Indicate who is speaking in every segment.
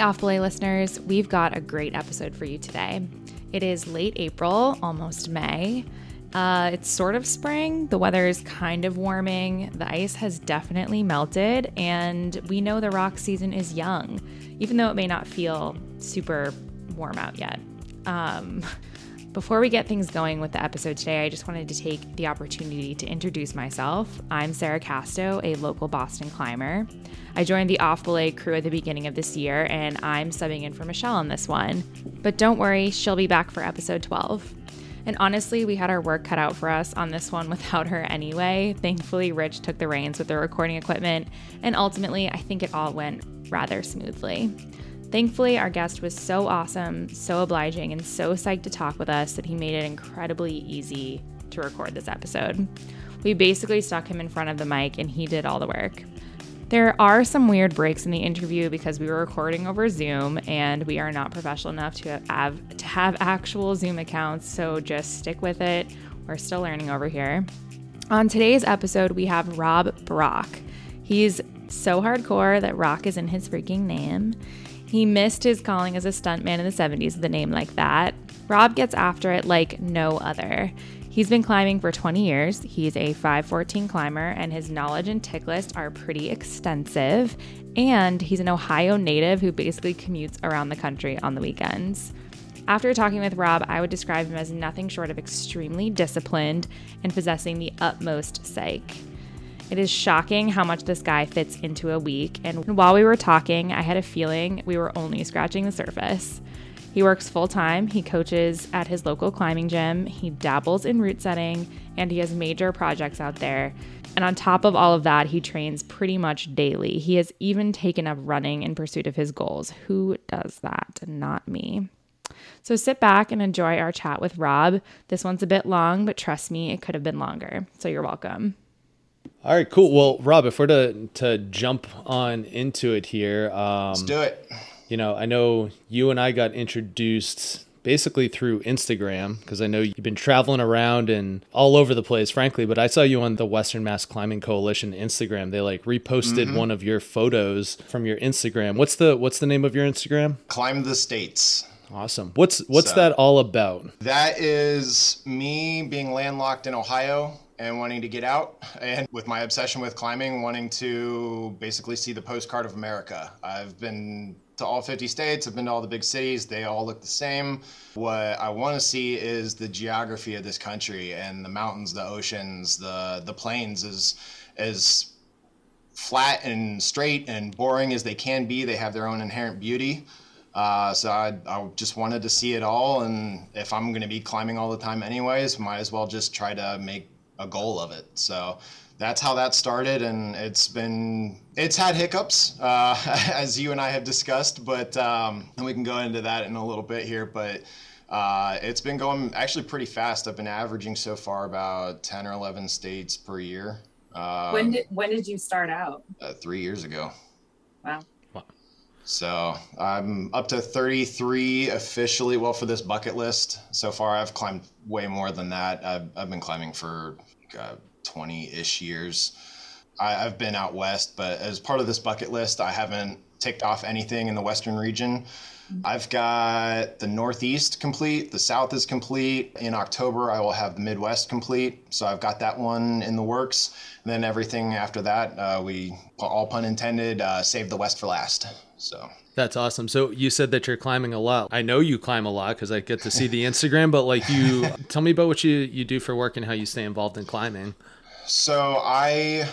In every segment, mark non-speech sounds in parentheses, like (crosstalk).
Speaker 1: Off Belay listeners, we've got a great episode for you today. It is late April, almost May. Uh, it's sort of spring. The weather is kind of warming. The ice has definitely melted, and we know the rock season is young, even though it may not feel super warm out yet. Um, before we get things going with the episode today, I just wanted to take the opportunity to introduce myself. I'm Sarah Casto, a local Boston climber. I joined the Off Belay crew at the beginning of this year, and I'm subbing in for Michelle on this one. But don't worry, she'll be back for episode 12. And honestly, we had our work cut out for us on this one (laughs) without her anyway. Thankfully, Rich took the reins with the recording equipment, and ultimately, I think it all went rather smoothly. Thankfully, our guest was so awesome, so obliging, and so psyched to talk with us that he made it incredibly easy to record this episode. We basically stuck him in front of the mic and he did all the work. There are some weird breaks in the interview because we were recording over Zoom and we are not professional enough to have to have actual Zoom accounts, so just stick with it. We're still learning over here. On today's episode, we have Rob Brock. He's so hardcore that rock is in his freaking name. He missed his calling as a stuntman in the 70s with a name like that. Rob gets after it like no other. He's been climbing for 20 years. He's a 514 climber, and his knowledge and tick list are pretty extensive. And he's an Ohio native who basically commutes around the country on the weekends. After talking with Rob, I would describe him as nothing short of extremely disciplined and possessing the utmost psych. It is shocking how much this guy fits into a week, and while we were talking, I had a feeling we were only scratching the surface. He works full time, he coaches at his local climbing gym, he dabbles in route setting, and he has major projects out there. And on top of all of that, he trains pretty much daily. He has even taken up running in pursuit of his goals. Who does that? Not me. So sit back and enjoy our chat with Rob. This one's a bit long, but trust me, it could have been longer. So you're welcome.
Speaker 2: All right, cool. Well, Rob, if we're to to jump on into it here, um,
Speaker 3: let's do it.
Speaker 2: You know, I know you and I got introduced basically through Instagram because I know you've been traveling around and all over the place, frankly. But I saw you on the Western Mass Climbing Coalition Instagram. They like reposted mm-hmm. one of your photos from your Instagram. What's the What's the name of your Instagram?
Speaker 3: Climb the States.
Speaker 2: Awesome. What's What's so, that all about?
Speaker 3: That is me being landlocked in Ohio and wanting to get out and with my obsession with climbing wanting to basically see the postcard of america. I've been to all 50 states i've been to all the big cities they all look the same. What i want to see is the geography of this country and the mountains the oceans the the plains is as flat and straight and boring as they can be. They have their own inherent beauty. Uh, so I, I, just wanted to see it all and if i'm going to be climbing all the time anyways might as well just try to make a goal of it. So that's how that started, and it's been it's had hiccups uh, (laughs) as you and I have discussed, but um, and we can go into that in a little bit here, but. Uh, it's been going actually pretty fast. I've been averaging so far about ten or eleven states per year.
Speaker 4: Um, when did when did you start out?
Speaker 3: Uh, three years ago.
Speaker 4: Wow.
Speaker 3: So I'm up to 33 officially. Well, for this bucket list so far, I've climbed way more than that. I've, I've been climbing for uh, 20 ish years. I, have been out west, but as part of this bucket list, I haven't ticked off anything in the western region. I've got the Northeast complete, the South is complete. In October, I will have the Midwest complete. So I've got that one in the works. And then everything after that, uh, we, all pun intended, uh, save the West for last. So
Speaker 2: that's awesome. So you said that you're climbing a lot. I know you climb a lot because I get to see the Instagram, but like you (laughs) tell me about what you, you do for work and how you stay involved in climbing.
Speaker 3: So I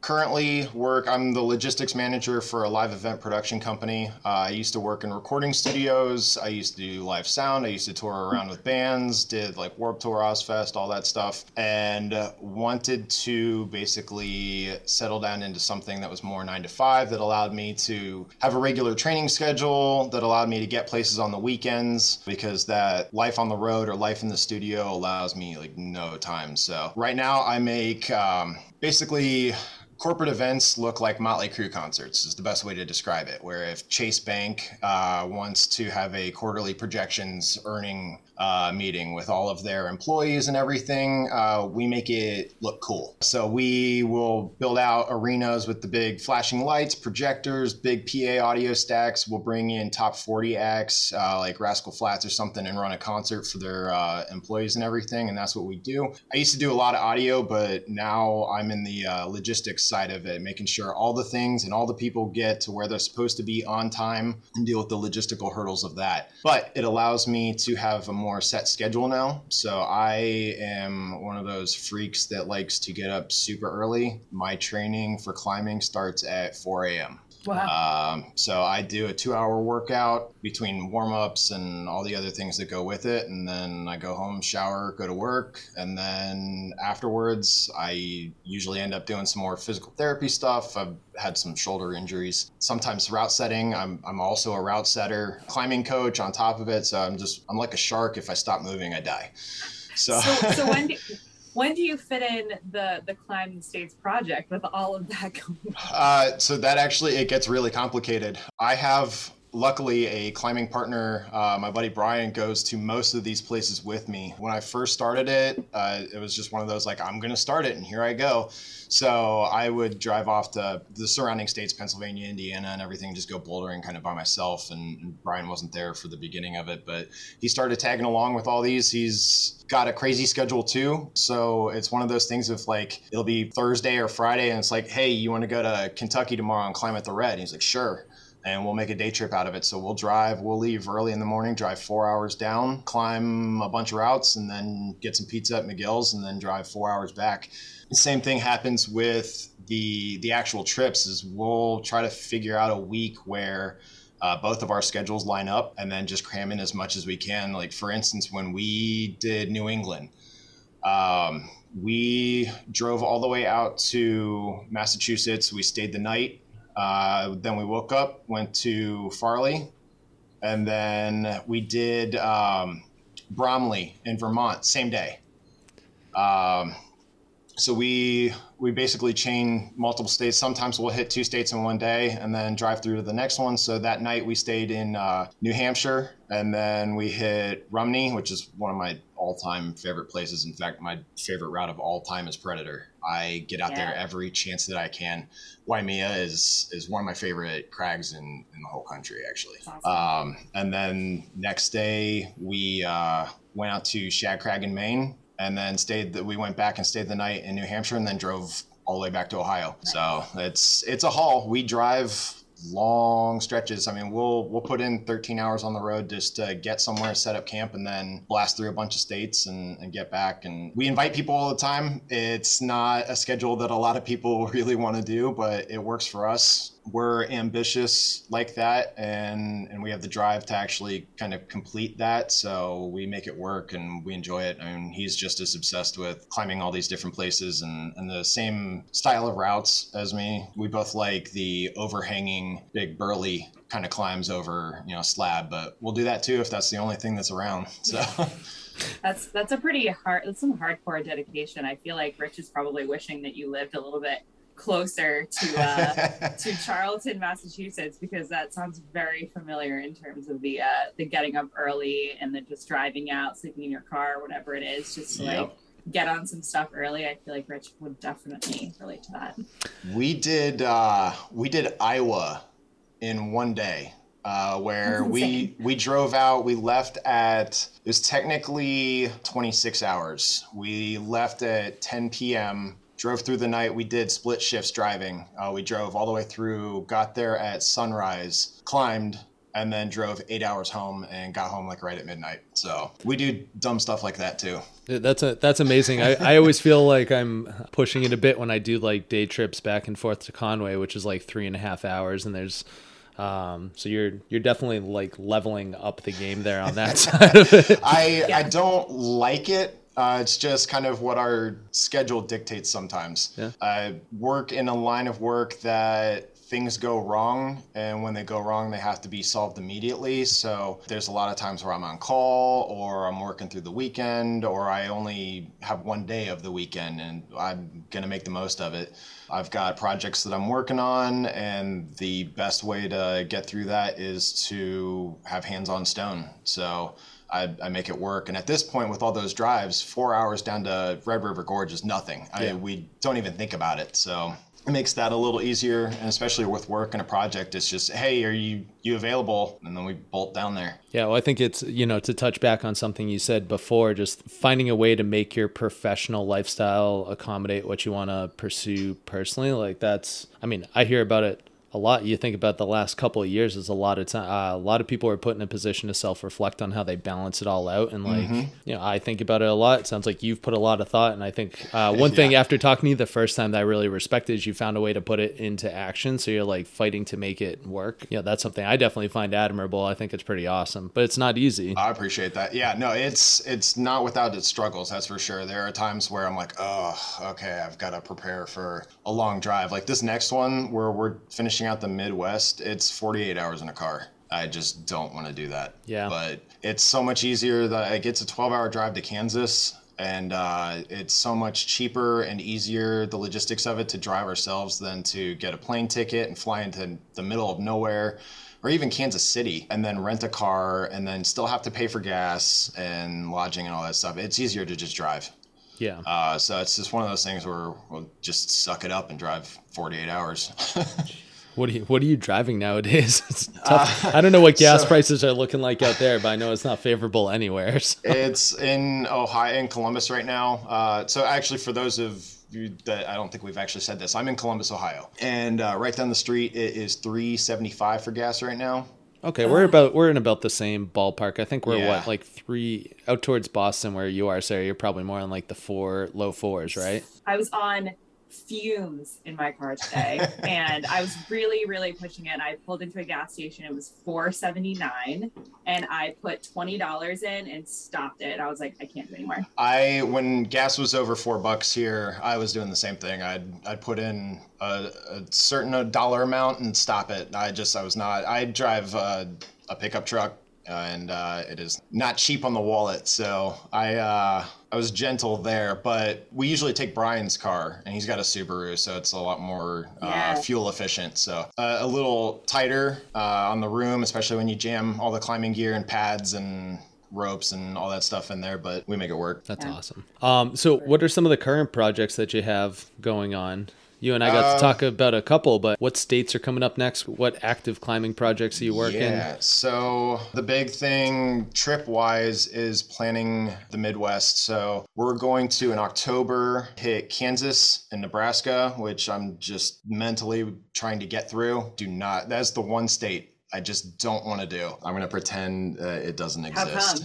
Speaker 3: currently work i'm the logistics manager for a live event production company. Uh, i used to work in recording studios. I used to do live sound. I used to tour around with bands did like warp tour Ozzfest all that stuff and wanted to basically settle down into something that was more nine to five that allowed me to have a regular training schedule that allowed me to get places on the weekends because that life on the road or life in the studio allows me like no time. So right now i make um, basically corporate events look like Motley Crue concerts is the best way to describe it. Where if Chase Bank uh, wants to have a quarterly projections earning uh, meeting with all of their employees and everything, uh, we make it look cool. So we will build out arenas with the big flashing lights, projectors, big PA audio stacks. We'll bring in top 40 acts uh, like Rascal Flatts or something and run a concert for their uh, employees and everything. And that's what we do. I used to do a lot of audio, but now I'm in the uh, logistics side of it, making sure all the things and all the people get to where they're supposed to be on time and deal with the logistical hurdles of that. But it allows me to have a more set schedule now. So I am one of those freaks that likes to get up super early. My training for climbing starts at 4 a.m.
Speaker 4: Wow.
Speaker 3: Um, so I do a two hour workout between warm ups and all the other things that go with it. And then I go home, shower, go to work. And then afterwards, I usually end up doing some more physical therapy stuff. I've had some shoulder injuries. Sometimes route setting. I'm, I'm also a route setter, climbing coach on top of it. So I'm just, I'm like a shark. If I stop moving, I die. So,
Speaker 4: so, so when do, (laughs) when do you fit in the the climb states project with all of that (laughs) going on?
Speaker 3: Uh, so that actually it gets really complicated. I have luckily a climbing partner. Uh, my buddy Brian goes to most of these places with me. When I first started it, uh, it was just one of those like I'm going to start it and here I go. So I would drive off to the surrounding states, Pennsylvania, Indiana, and everything, just go bouldering kind of by myself. And, and Brian wasn't there for the beginning of it, but he started tagging along with all these. He's got a crazy schedule too. So it's one of those things of like, it'll be Thursday or Friday, and it's like, hey, you want to go to Kentucky tomorrow and climb at the Red? And he's like, sure and we'll make a day trip out of it. So we'll drive, we'll leave early in the morning, drive four hours down, climb a bunch of routes, and then get some pizza at Miguel's, and then drive four hours back. The same thing happens with the the actual trips. Is we'll try to figure out a week where. Uh, both of our schedules line up and then just cram in as much as we can. Like, for instance, when we did New England, um, we drove all the way out to Massachusetts. We stayed the night uh, then we woke up, went to Farley, and then we did um, Bromley in Vermont, same day. Um, so we we basically chain multiple states. Sometimes we'll hit two states in one day and then drive through to the next one. So that night we stayed in uh, New Hampshire and then we hit Rumney, which is one of my all-time favorite places. In fact, my favorite route of all time is Predator. I get out yeah. there every chance that I can. Waimea is is one of my favorite crags in, in the whole country, actually. Awesome. Um, and then next day we uh, went out to Shagg Crag in Maine and then stayed. The, we went back and stayed the night in New Hampshire, and then drove all the way back to Ohio. So it's it's a haul. We drive long stretches. I mean, we'll we'll put in 13 hours on the road just to get somewhere, set up camp, and then blast through a bunch of states and, and get back. And we invite people all the time. It's not a schedule that a lot of people (laughs) really want to do, but it works for us we're ambitious like that and and we have the drive to actually kind of complete that. So we make it work and we enjoy it. I mean he's just as obsessed with climbing all these different places and, and the same style of routes as me. We both like the overhanging big burly kind of climbs over you know slab but we'll do that too if that's the only thing that's around. So.
Speaker 4: That's that's a pretty hard that's some hardcore dedication. I feel like rich is probably wishing that you lived a little bit closer to uh, (laughs) to Charlton, Massachusetts, because that sounds very familiar in terms of the uh, the getting up early and then just driving out, sleeping in your car, whatever it is, just to yep. like get on some stuff early. I feel like Rich would definitely relate to that.
Speaker 3: We did uh, we did Iowa in one day. Uh, where we we drove out. We left at it was technically 26 hours. We left at 10 p.m drove through the night. We did split shifts driving. Uh, we drove all the way through, got there at sunrise, climbed, and then drove eight hours home and got home like right at midnight. So we do dumb stuff like that too.
Speaker 2: That's a that's amazing. I, I always feel like I'm pushing it a bit when I do like day trips back and forth to Conway, which is like three and a half hours, and there's um, so you're you're definitely like leveling up the game there on that (laughs) side of it.
Speaker 3: I yeah. I don't like it uh, it's just kind of what our schedule dictates sometimes. Yeah. I work in a line of work that things go wrong, and when they go wrong, they have to be solved immediately. So there's a lot of times where I'm on call, or I'm working through the weekend, or I only have one day of the weekend, and I'm going to make the most of it. I've got projects that I'm working on, and the best way to get through that is to have hands on stone. So I, I, make it work. And at this point, with all those drives, four hours down to Red River Gorge is nothing. Yeah. I, we don't even think about it. So it makes that a little easier and especially with work and a project it's just hey are you you available and then we bolt down there
Speaker 2: yeah well i think it's you know to touch back on something you said before just finding a way to make your professional lifestyle accommodate what you want to pursue personally like that's i mean i hear about it a lot you think about the last couple of years is a lot of time uh, a lot of people are put in a position to self-reflect on how they balance it all out and like mm-hmm. you know i think about it a lot. It sounds like you've put a lot of thought and i think uh, one (laughs) yeah. thing after talking to you the first time that i really respected is you found a way to put it into action. So you're like fighting to make it work. Yeah that's something i definitely find admirable. I think it's pretty awesome but it's not easy.
Speaker 3: I appreciate that. Yeah no it's it's not without its struggles that's for sure. There are times where i'm like oh okay i've got to prepare for a long drive. Like this next one where we're finishing out the Midwest, it's 48 hours in a car. I just don't want to do that.
Speaker 2: Yeah.
Speaker 3: But it's so much easier that it gets a 12 hour drive to Kansas and uh, it's so much cheaper and easier the logistics of it to drive ourselves than to get a plane ticket and fly into the middle of nowhere or even Kansas City and then rent a car and then still have to pay for gas and lodging and all that stuff. It's easier to just drive.
Speaker 2: Yeah.
Speaker 3: Uh, so it's just one of those things where we'll just suck it up and drive 48 hours. (laughs)
Speaker 2: what are you What are you driving nowadays? (laughs) It's tough. Uh, I don't know what (laughs) gas so, prices are looking like out there, but I know it's not favorable anywhere. (laughs) So.
Speaker 3: It's in Ohio, in Columbus right now. Uh, so actually, for those of you that I don't think we've actually said this, I'm in Columbus, Ohio, and uh, right down the street it is 3.75 for gas right now.
Speaker 2: Okay, we're about we're in about the same ballpark. I think we're yeah. what like three out towards Boston where you are, Sarah. You're probably more on like the four low fours, right?
Speaker 4: I was on fumes in my car today (laughs) and I was really, really pushing it. I pulled into a gas station. It was 479 and I put $20 in and stopped it. I was like, I can't do anymore.
Speaker 3: I, when gas was over four bucks here, I was doing the same thing. I'd, I'd put in a, a certain dollar amount and stop it. I just, I was not, I drive a, a pickup truck and uh, it is not cheap on the wallet. So I uh, I was gentle there, but we usually take Brian's car, and he's got a Subaru, so it's a lot more uh, yeah. fuel efficient. So uh, a little tighter uh, on the room, especially when you jam all the climbing gear and pads and ropes and all that stuff in there, but we make it work.
Speaker 2: That's yeah. awesome. Um, so what are some of the current projects that you have going on? You and I got uh, to talk about a couple, but what states are coming up next? What active climbing projects are you working?
Speaker 3: Yeah, so the big thing trip wise is planning the Midwest. So we're going to in October hit Kansas and Nebraska, which I'm just mentally trying to get through. Do not, that's the one state I just don't want to do. I'm going to pretend uh, it doesn't exist.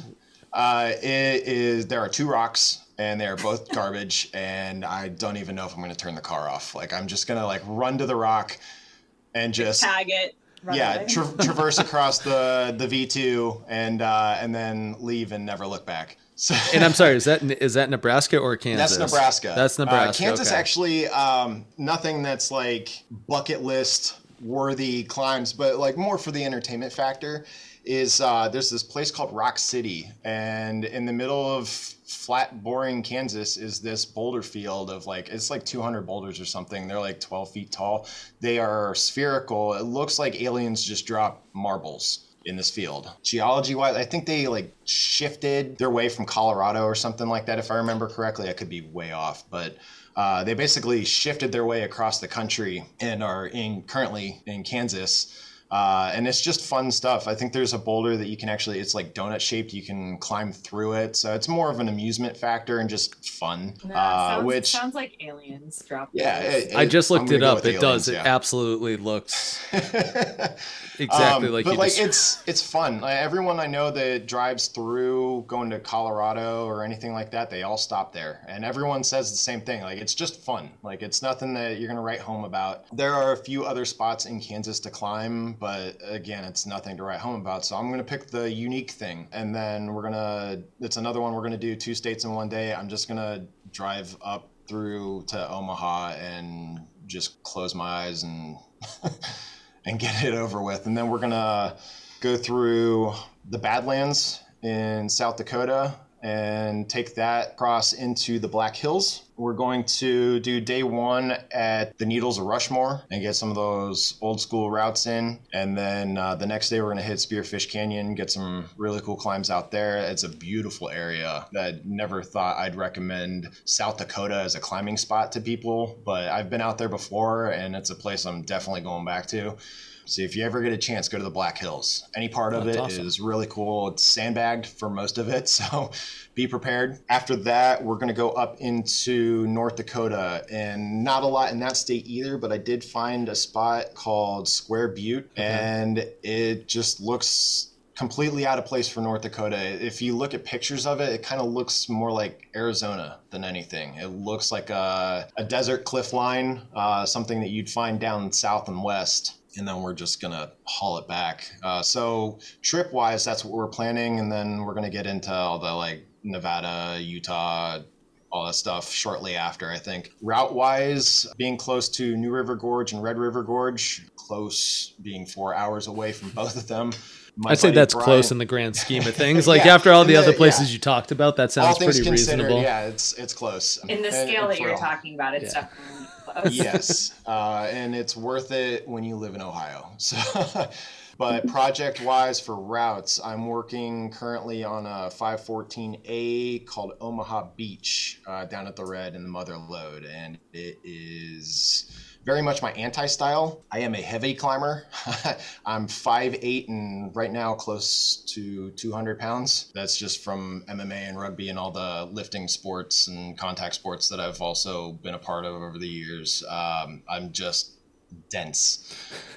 Speaker 3: Uh, it is, there are two rocks and they're both (laughs) garbage and i don't even know if i'm going to turn the car off. Like i'm just going to like run to the rock and just
Speaker 4: tag it
Speaker 3: yeah tra- (laughs) traverse across the the v2 and uh, and then leave and never look back.
Speaker 2: So, (laughs) and i'm sorry is that is that nebraska or kansas?
Speaker 3: That's nebraska.
Speaker 2: That's nebraska
Speaker 3: uh, kansas okay. actually um, nothing that's like bucket list worthy climbs but like more for the entertainment factor is uh, there's this place called Rock City, and in the middle of flat, boring Kansas is this boulder field of like it's like 200 boulders or something. They're like 12 feet tall. They are spherical. It looks like aliens just dropped marbles in this field. Geology wise, I think they like shifted their way from Colorado or something like that, if I remember correctly. I could be way off, but uh, they basically shifted their way across the country and are in currently in Kansas uh, and it's just fun stuff. I think there's a boulder that you can actually, it's like donut shaped. You can climb through it. So it's more of an amusement factor and just fun.
Speaker 4: No, uh, sounds, which sounds like aliens drop.
Speaker 3: Yeah. It,
Speaker 2: it, I just looked it up. It aliens, does. Yeah. It absolutely looks (laughs) exactly um, like
Speaker 3: but like it's it's fun like, everyone i know that drives through going to colorado or anything like that they all stop there and everyone says the same thing like it's just fun like it's nothing that you're going to write home about there are a few other spots in kansas to climb but again it's nothing to write home about so i'm going to pick the unique thing and then we're going to it's another one we're going to do two states in one day i'm just going to drive up through to omaha and just close my eyes and (laughs) and get it over with. And then we're gonna go through the Badlands in South Dakota and take that cross into the Black Hills We're going to do day one at the Needles of Rushmore and get some of those old school routes in. And then uh, the next day, we're going to hit Spearfish Canyon, get some really cool climbs out there. It's a beautiful area that never thought I'd recommend South Dakota as a climbing spot to people, but I've been out there before and it's a place I'm definitely going back to. So if you ever get a chance, go to the Black Hills. Any part of
Speaker 2: That's
Speaker 3: it
Speaker 2: awesome.
Speaker 3: is really cool. It's sandbagged for most of it, (laughs) so be prepared. After that, we're going to go up into North Dakota, and not a lot in that state either, but I did find a spot called Square Butte, and it just looks completely out of place for North Dakota. If you look at pictures of it, it kind of looks more like Arizona than anything. It looks like a, a desert cliff line, uh, something that you'd find down south and west. And then we're just gonna haul it back. Uh, so trip wise, that's what we're planning, and then we're gonna get into all the like Nevada, Utah, all that stuff shortly after. I think route wise, being close to New River Gorge and Red River Gorge, close being four hours away from both of them. My
Speaker 2: I'd say that's
Speaker 3: Brian-
Speaker 2: close in the grand scheme of things. (laughs) Like
Speaker 3: Yeah,
Speaker 2: after all the
Speaker 3: and
Speaker 2: other places
Speaker 3: yeah.
Speaker 2: you talked about, that sounds
Speaker 3: things
Speaker 2: pretty reasonable.
Speaker 3: yeah, it's it's close.
Speaker 4: In the
Speaker 3: And-
Speaker 4: scale
Speaker 3: and
Speaker 4: that you're
Speaker 3: real.
Speaker 4: talking about, it's
Speaker 2: Yeah.
Speaker 4: definitely (laughs)
Speaker 3: yes, uh, and it's worth it when you live in Ohio. (laughs) So, but project wise for routes, I'm working currently on a 514A called Omaha Beach uh, down at the Red and the Mother Lode, and it is very much my anti-style. I am a heavy climber. (laughs) I'm 5'8 and right now close to 200 pounds. That's just from MMA and rugby and all the lifting sports and contact sports that I've also been a part of over the years. Um, I'm just dense.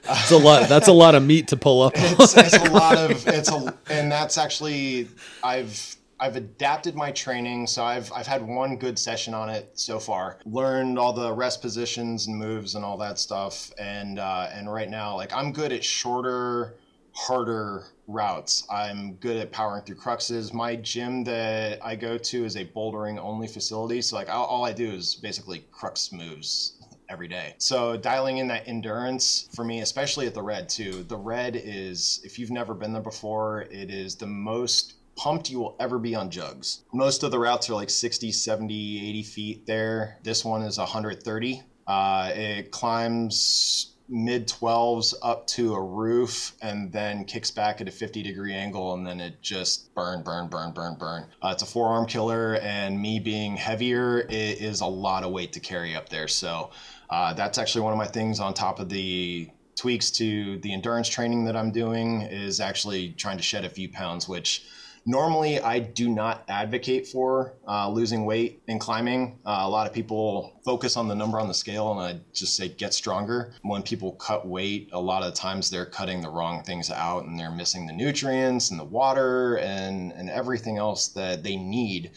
Speaker 2: That's a lot. That's a lot of meat to pull up. (laughs)
Speaker 3: it's, it's a lot of it's a and that's actually I've I've adapted my training so I've I've had one good session on it so far learned all the rest positions and moves and all that stuff and uh, and right now like I'm good at shorter harder routes I'm good at powering through cruxes my gym that I go to is a bouldering only facility so like all, all I do is basically crux moves every day. So dialing in that endurance for me, especially at the red too. The red is, if you've never been there before, it is the most pumped you will ever be on jugs. Most of the routes are like 60, 70, 80 feet there. This one is 130. Uh, it climbs mid 12s up to a roof and then kicks back at a 50 degree angle and then it just burn burn burn burn burn uh, it's a forearm killer and me being heavier it is a lot of weight to carry up there so uh, that's actually one of my things on top of the tweaks to the endurance training that i'm doing is actually trying to shed a few pounds which Normally, I do not advocate for uh, losing weight in climbing. Uh, a lot of people focus on the number on the scale, and I just say get stronger. When people cut weight, a lot of times they're cutting the wrong things out and they're missing the nutrients and the water and, and everything else that they need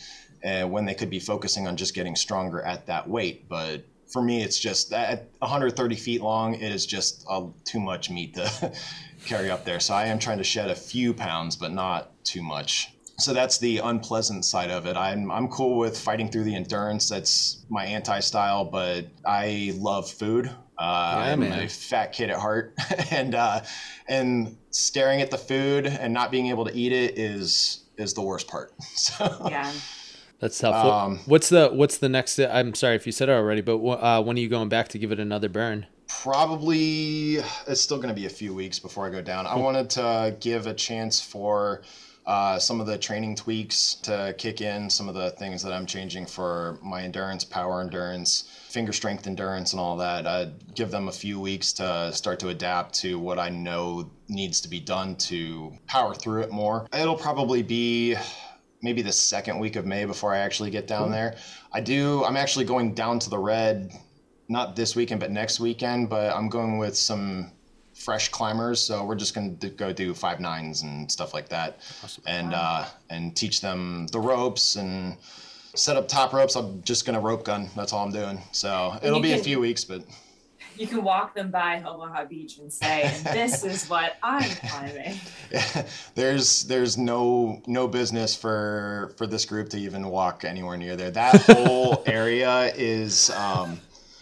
Speaker 3: uh, when they could be focusing on just getting stronger at that weight. But for me, it's just at 130 feet long, it is just uh, too much meat to (laughs) carry up there. So I am trying to shed a few pounds, but not too much. So that's the unpleasant side of it. I'm, I'm cool with fighting through the endurance. That's my anti style, but I love food. Uh,
Speaker 2: Yeah,
Speaker 3: I'm
Speaker 2: man.
Speaker 3: a fat kid at heart, (laughs) and uh, and staring at the food and not being able to eat it is is the worst part. (laughs) So
Speaker 4: Yeah.
Speaker 2: That's tough.
Speaker 3: Um,
Speaker 2: what's the What's the next? I'm sorry if you said it already, but uh, when are you going back to give it another burn?
Speaker 3: probably it's still going to be a few weeks before I go down. I wanted to give a chance for uh, some of the training tweaks to kick in, some of the things that I'm changing for my endurance, power endurance, finger strength endurance, and all that. I'd give them a few weeks to start to adapt to what I know needs to be done to power through it more. It'll probably be maybe the second week of May before I actually get down there. I do, I'm actually going down to the red not this weekend, but next weekend. But I'm going with some fresh climbers, so we're just going to go do five nines and stuff like that, and uh, and teach them the ropes and set up top ropes. I'm just going to rope gun. That's all I'm doing. So it'll be a few weeks, but
Speaker 4: You can walk them by Omaha Beach and say, "This is what I'm climbing." (laughs)
Speaker 3: there's there's no no business for for this group to even walk anywhere near there. That whole (laughs) area is um,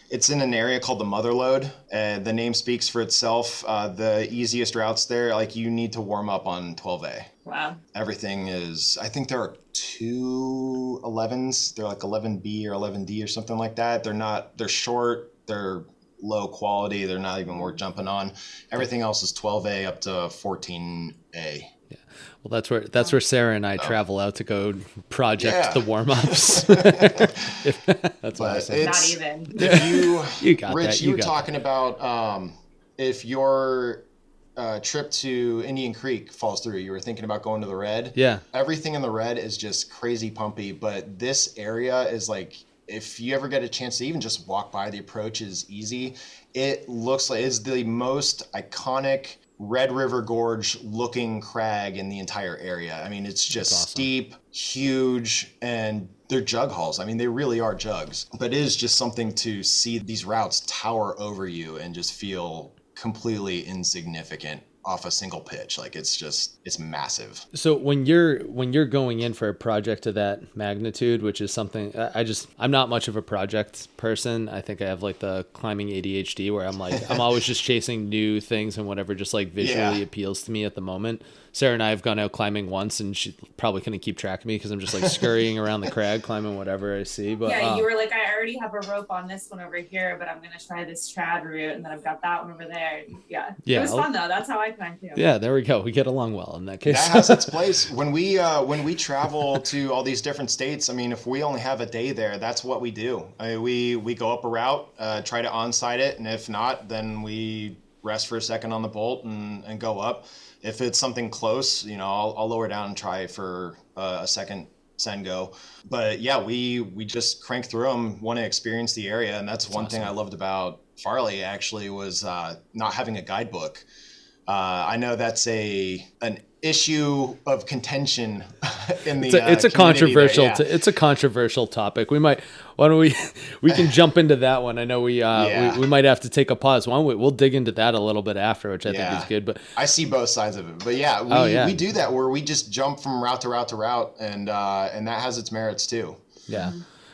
Speaker 3: It's in an area called the Mother Lode. Uh, the name speaks for itself. Uh, the easiest routes there, like you need to warm up on 12A.
Speaker 4: Wow.
Speaker 3: Everything is, I think there are two 11s. They're like 11B or 11D or something like that. They're not, they're short, they're low quality, they're not even worth jumping on. Everything else is 12A up to 14A. Yeah.
Speaker 2: Well, that's where that's where Sarah and I
Speaker 3: Oh.
Speaker 2: travel out to go project
Speaker 3: Yeah.
Speaker 2: the warm ups. (laughs) (laughs) that's what I
Speaker 3: But
Speaker 2: said.
Speaker 3: it's,
Speaker 4: Not even.
Speaker 3: if you, (laughs)
Speaker 2: You got
Speaker 3: Rich,
Speaker 2: that,
Speaker 3: you,
Speaker 2: you
Speaker 3: were
Speaker 2: got
Speaker 3: talking about um, if your uh, trip to Indian Creek falls through, you were thinking about going to the Red.
Speaker 2: Yeah,
Speaker 3: Everything in the Red is just crazy pumpy, but this area is like if you ever get a chance to even just walk by, the approach is easy. It looks like it's the most iconic Red River Gorge looking crag in the entire area. I mean, it's just
Speaker 2: awesome.
Speaker 3: steep, huge, and they're jug hauls. I mean, they really are jugs. But it is just something to see these routes tower over you and just feel completely insignificant off a single pitch. Like it's just it's massive.
Speaker 2: So when you're when you're going in for a project of that magnitude, which is something I just I'm not much of a project person. I think I have like the climbing ADHD where I'm like I'm always just (laughs) chasing new things and whatever just like visually
Speaker 3: Yeah.
Speaker 2: appeals to me at the moment. Sarah and I have gone out climbing once and she probably couldn't keep track of me because I'm just like scurrying (laughs) around the crag climbing whatever I see. But
Speaker 4: yeah,
Speaker 2: uh,
Speaker 4: you were like, I already have a rope on this one over here, but I'm gonna try this trad route, and then I've got that one over there. Yeah,
Speaker 2: Yeah,
Speaker 4: it was fun though. That's how I climb too.
Speaker 2: yeah, there we go. We get along well in that case.
Speaker 3: that has its (laughs) place when we uh, when we travel to all these different states. I mean, if we only have a day there, that's what we do. I mean, we we go up a route, uh, try to onsight it, and if not, then we rest for a second on the bolt and, and go up. If it's something close, you know, I'll, I'll lower down and try for uh, a second send go. But yeah, we we just crank through them, want to experience the area, and that's, one thing I loved about Farley actually was uh, not having a guidebook. Uh, I know that's a an issue of contention in the.
Speaker 2: it's a,
Speaker 3: uh,
Speaker 2: it's a
Speaker 3: community there,
Speaker 2: controversial
Speaker 3: yeah.
Speaker 2: t- it's a controversial topic we might why don't we (laughs) we can jump into that one i know we uh
Speaker 3: Yeah.
Speaker 2: we, we might have to take a pause why don't we we'll dig into that a little bit after which i think is good but
Speaker 3: I see both sides of it, but yeah, we,
Speaker 2: Oh, yeah.
Speaker 3: we do that where we just jump from route to route to route, and uh, and that has its merits too.
Speaker 2: yeah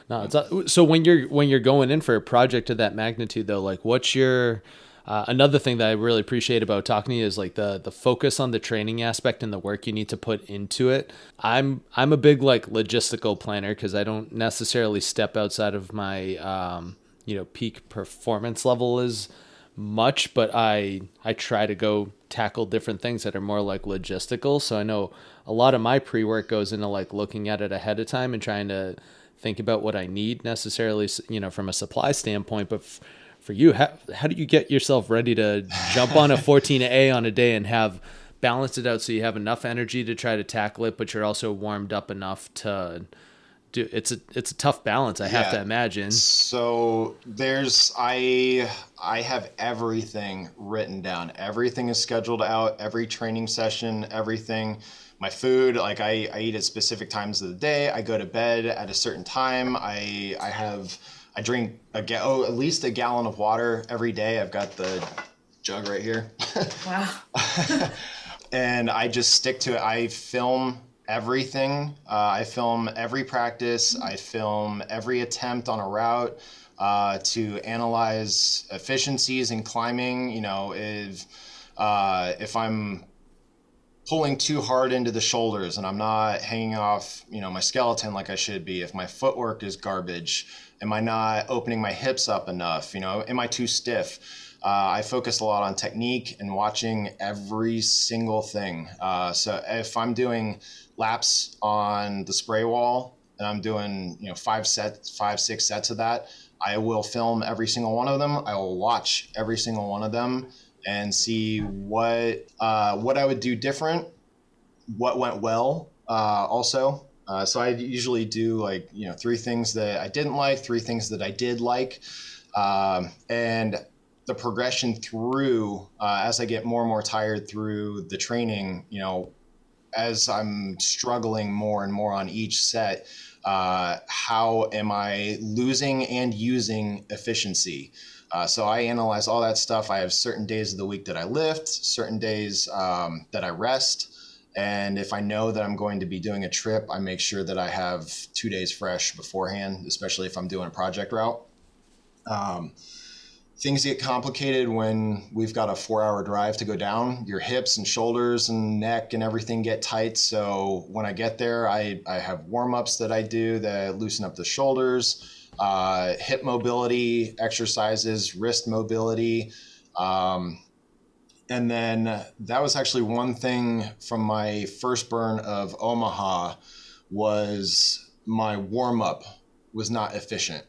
Speaker 2: no it's uh, so when you're when you're going in for a project of that magnitude though like what's your uh, another thing that I really appreciate about talking to you is like the the focus on the training aspect and the work you need to put into it. I'm I'm a big like logistical planner because I don't necessarily step outside of my um, you know peak performance level as much, but I I try to go tackle different things that are more like logistical. So I know a lot of my pre work goes into like looking at it ahead of time and trying to think about what I need necessarily, you know, from a supply standpoint. But f- for you, how, how do you get yourself ready to jump on a (laughs) 14A on a day and have balanced it out so you have enough energy to try to tackle it, but you're also warmed up enough to do it's a it's a tough balance, I have
Speaker 3: Yeah.
Speaker 2: to imagine.
Speaker 3: So there's I I have everything written down. Everything is scheduled out. Every training session, everything. My food, like I, I eat at specific times of the day. I go to bed at a certain time. I I have I drink a ga- oh at least a gallon of water every day. I've got the jug right here. (laughs)
Speaker 4: Wow. (laughs)
Speaker 3: and I just stick to it. I film everything. Uh, I film every practice. I film every attempt on a route uh, to analyze efficiencies in climbing. You know, if uh, if I'm pulling too hard into the shoulders and I'm not hanging off, you know, my skeleton like I should be. If my footwork is garbage, am I not opening my hips up enough? You know, am I too stiff? Uh, I focus a lot on technique and watching every single thing. Uh, so if I'm doing laps on the spray wall and I'm doing, you know, five sets, five, six sets of that, I will film every single one of them. I will watch every single one of them and see what uh, what I would do different, what went well. Uh, also, uh, so I usually do like you know three things that I didn't like, three things that I did like, um, and the progression through uh, as I get more and more tired through the training. You know, as I'm struggling more and more on each set. Uh, how am I losing and using efficiency? Uh, so I analyze all that stuff. I have certain days of the week that I lift, certain days um, that I rest. And if I know that I'm going to be doing a trip, I make sure that I have two days fresh beforehand, especially if I'm doing a project route. Um, things get complicated when we've got a four hour drive to go down. Your hips and shoulders and neck and everything get tight. So when I get there, I, I have warm ups that I do that loosen up the shoulders, uh, hip mobility exercises, wrist mobility. Um, and then that was actually one thing from my first burn of Omaha was my warm up was not efficient.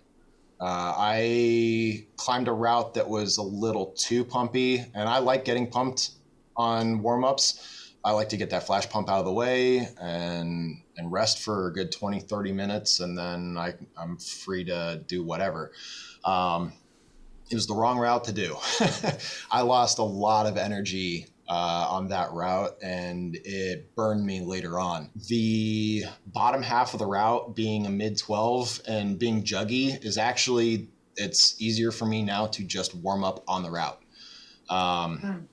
Speaker 3: Uh, I climbed a route that was a little too pumpy, and I like getting pumped on warm ups. I like to get that flash pump out of the way and and rest for a good 20, 30 minutes, and then I, I'm free to do whatever. Um, it was the wrong route to do. (laughs) I lost a lot of energy uh, on that route and it burned me later on. The bottom half of the route being a mid 12 and being juggy is actually it's easier for me now to just warm up on the route. Um, mm.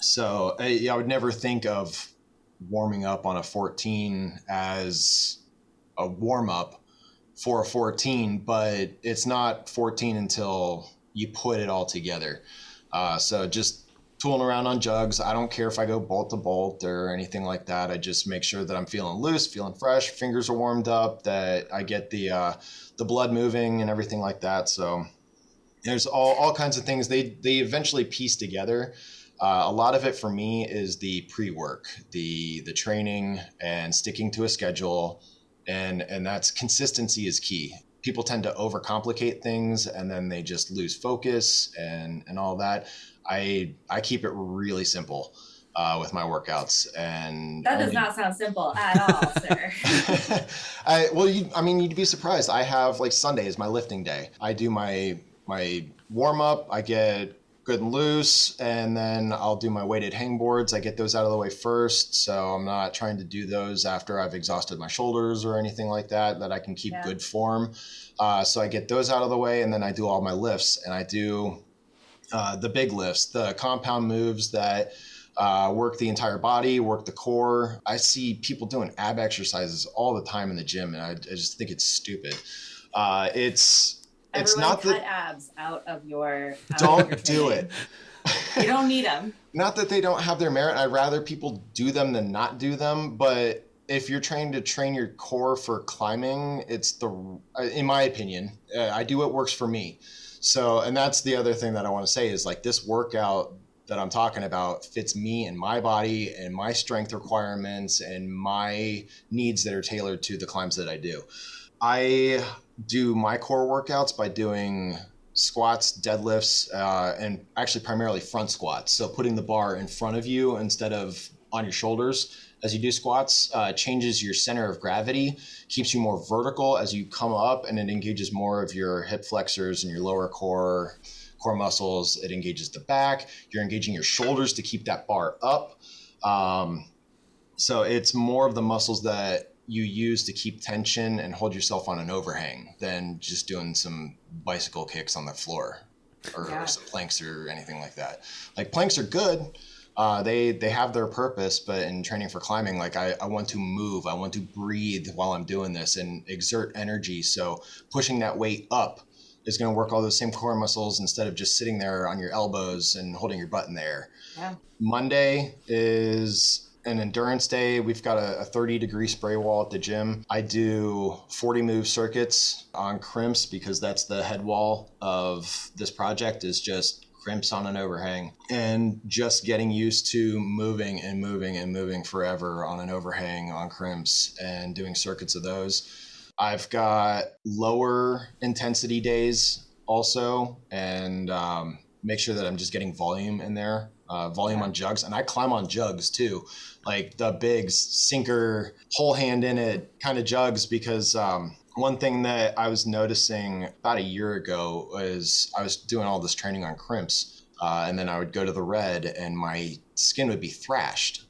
Speaker 3: So I, I would never think of warming up on a 14 as a warm up for a 14, but it's not 14 until you put it all together. Uh, so just tooling around on jugs. I don't care if I go bolt to bolt or anything like that. I just make sure that I'm feeling loose, feeling fresh, fingers are warmed up, that I get the uh, the blood moving and everything like that. So there's all, all kinds of things they they eventually piece together. Uh, a lot of it for me is the pre-work, the the training and sticking to a schedule, and and that's consistency is key. People tend to overcomplicate things and then they just lose focus and and all that. I I keep it really simple. Uh, with my workouts and
Speaker 4: that does only... not sound simple at all sir (laughs)
Speaker 3: I, well you, i mean you'd be surprised i have like sunday is my lifting day i do my my warm up i get good and loose and then i'll do my weighted hang boards i get those out of the way first so i'm not trying to do those after i've exhausted my shoulders or anything like that that i can keep yeah. good form uh, so i get those out of the way and then i do all my lifts and i do uh, the big lifts, the compound moves that uh, work the entire body, work the core. I see people doing ab exercises all the time in the gym, and I, I just think it's stupid. Uh, it's it's not
Speaker 4: cut that abs out of your
Speaker 3: out don't of (laughs) your do it.
Speaker 4: you don't need them. (laughs)
Speaker 3: Not that they don't have their merit. I'd rather people do them than not do them, but if you're trying to train your core for climbing, it's the, in my opinion, uh, I do what works for me. So, and that's the other thing that I want to say is like this workout that I'm talking about fits me and my body and my strength requirements and my needs that are tailored to the climbs that I do. I do my core workouts by doing squats, deadlifts, uh, and actually primarily front squats. So putting the bar in front of you instead of on your shoulders as you do squats uh, changes your center of gravity, keeps you more vertical as you come up, and it engages more of your hip flexors and your lower core core muscles. It engages the back. You're engaging your shoulders to keep that bar up. Um, so it's more of the muscles that you use to keep tension and hold yourself on an overhang than just doing some bicycle kicks on the floor or, yeah. or some planks or anything like that. Like planks are good uh, they they have their purpose, but in training for climbing, like I, I want to move, I want to breathe while I'm doing this and exert energy. So pushing that weight up is going to work all those same core muscles instead of just sitting there on your elbows and holding your butt in the air. Yeah. Monday is an endurance day. We've got a, a, 30 degree spray wall at the gym. I do 40 move circuits on crimps because that's the head wall of this project is just crimps on an overhang and just getting used to moving and moving and moving forever on an overhang on crimps and doing circuits of those. I've got lower intensity days also and um, make sure that I'm just getting volume in there. Uh, volume on jugs, and I climb on jugs too, like the big sinker, whole hand in it kind of jugs because um, one thing that I was noticing about a year ago was I was doing all this training on crimps, uh, and then I would go to the red, and my skin would be thrashed.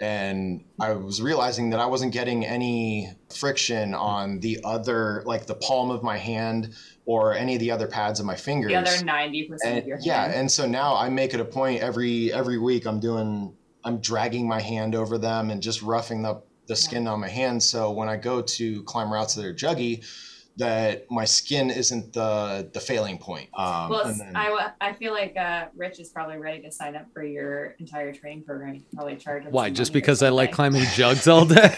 Speaker 3: And I was realizing that I wasn't getting any friction on the other, like the palm of my hand or any of the other pads of my fingers.
Speaker 4: The other ninety percent of your
Speaker 3: hand. Yeah, and so now I make it a point every every week. I'm doing, I'm dragging my hand over them and just roughing up the skin yeah. on my hand. So when I go to climb routes that are juggy, that my skin isn't the the failing point. Um,
Speaker 4: well,
Speaker 3: and then-
Speaker 4: I, I feel like uh, Rich is probably ready to sign up for your entire training program. You can probably charge him
Speaker 2: Why? Just because I like climbing (laughs) jugs all day?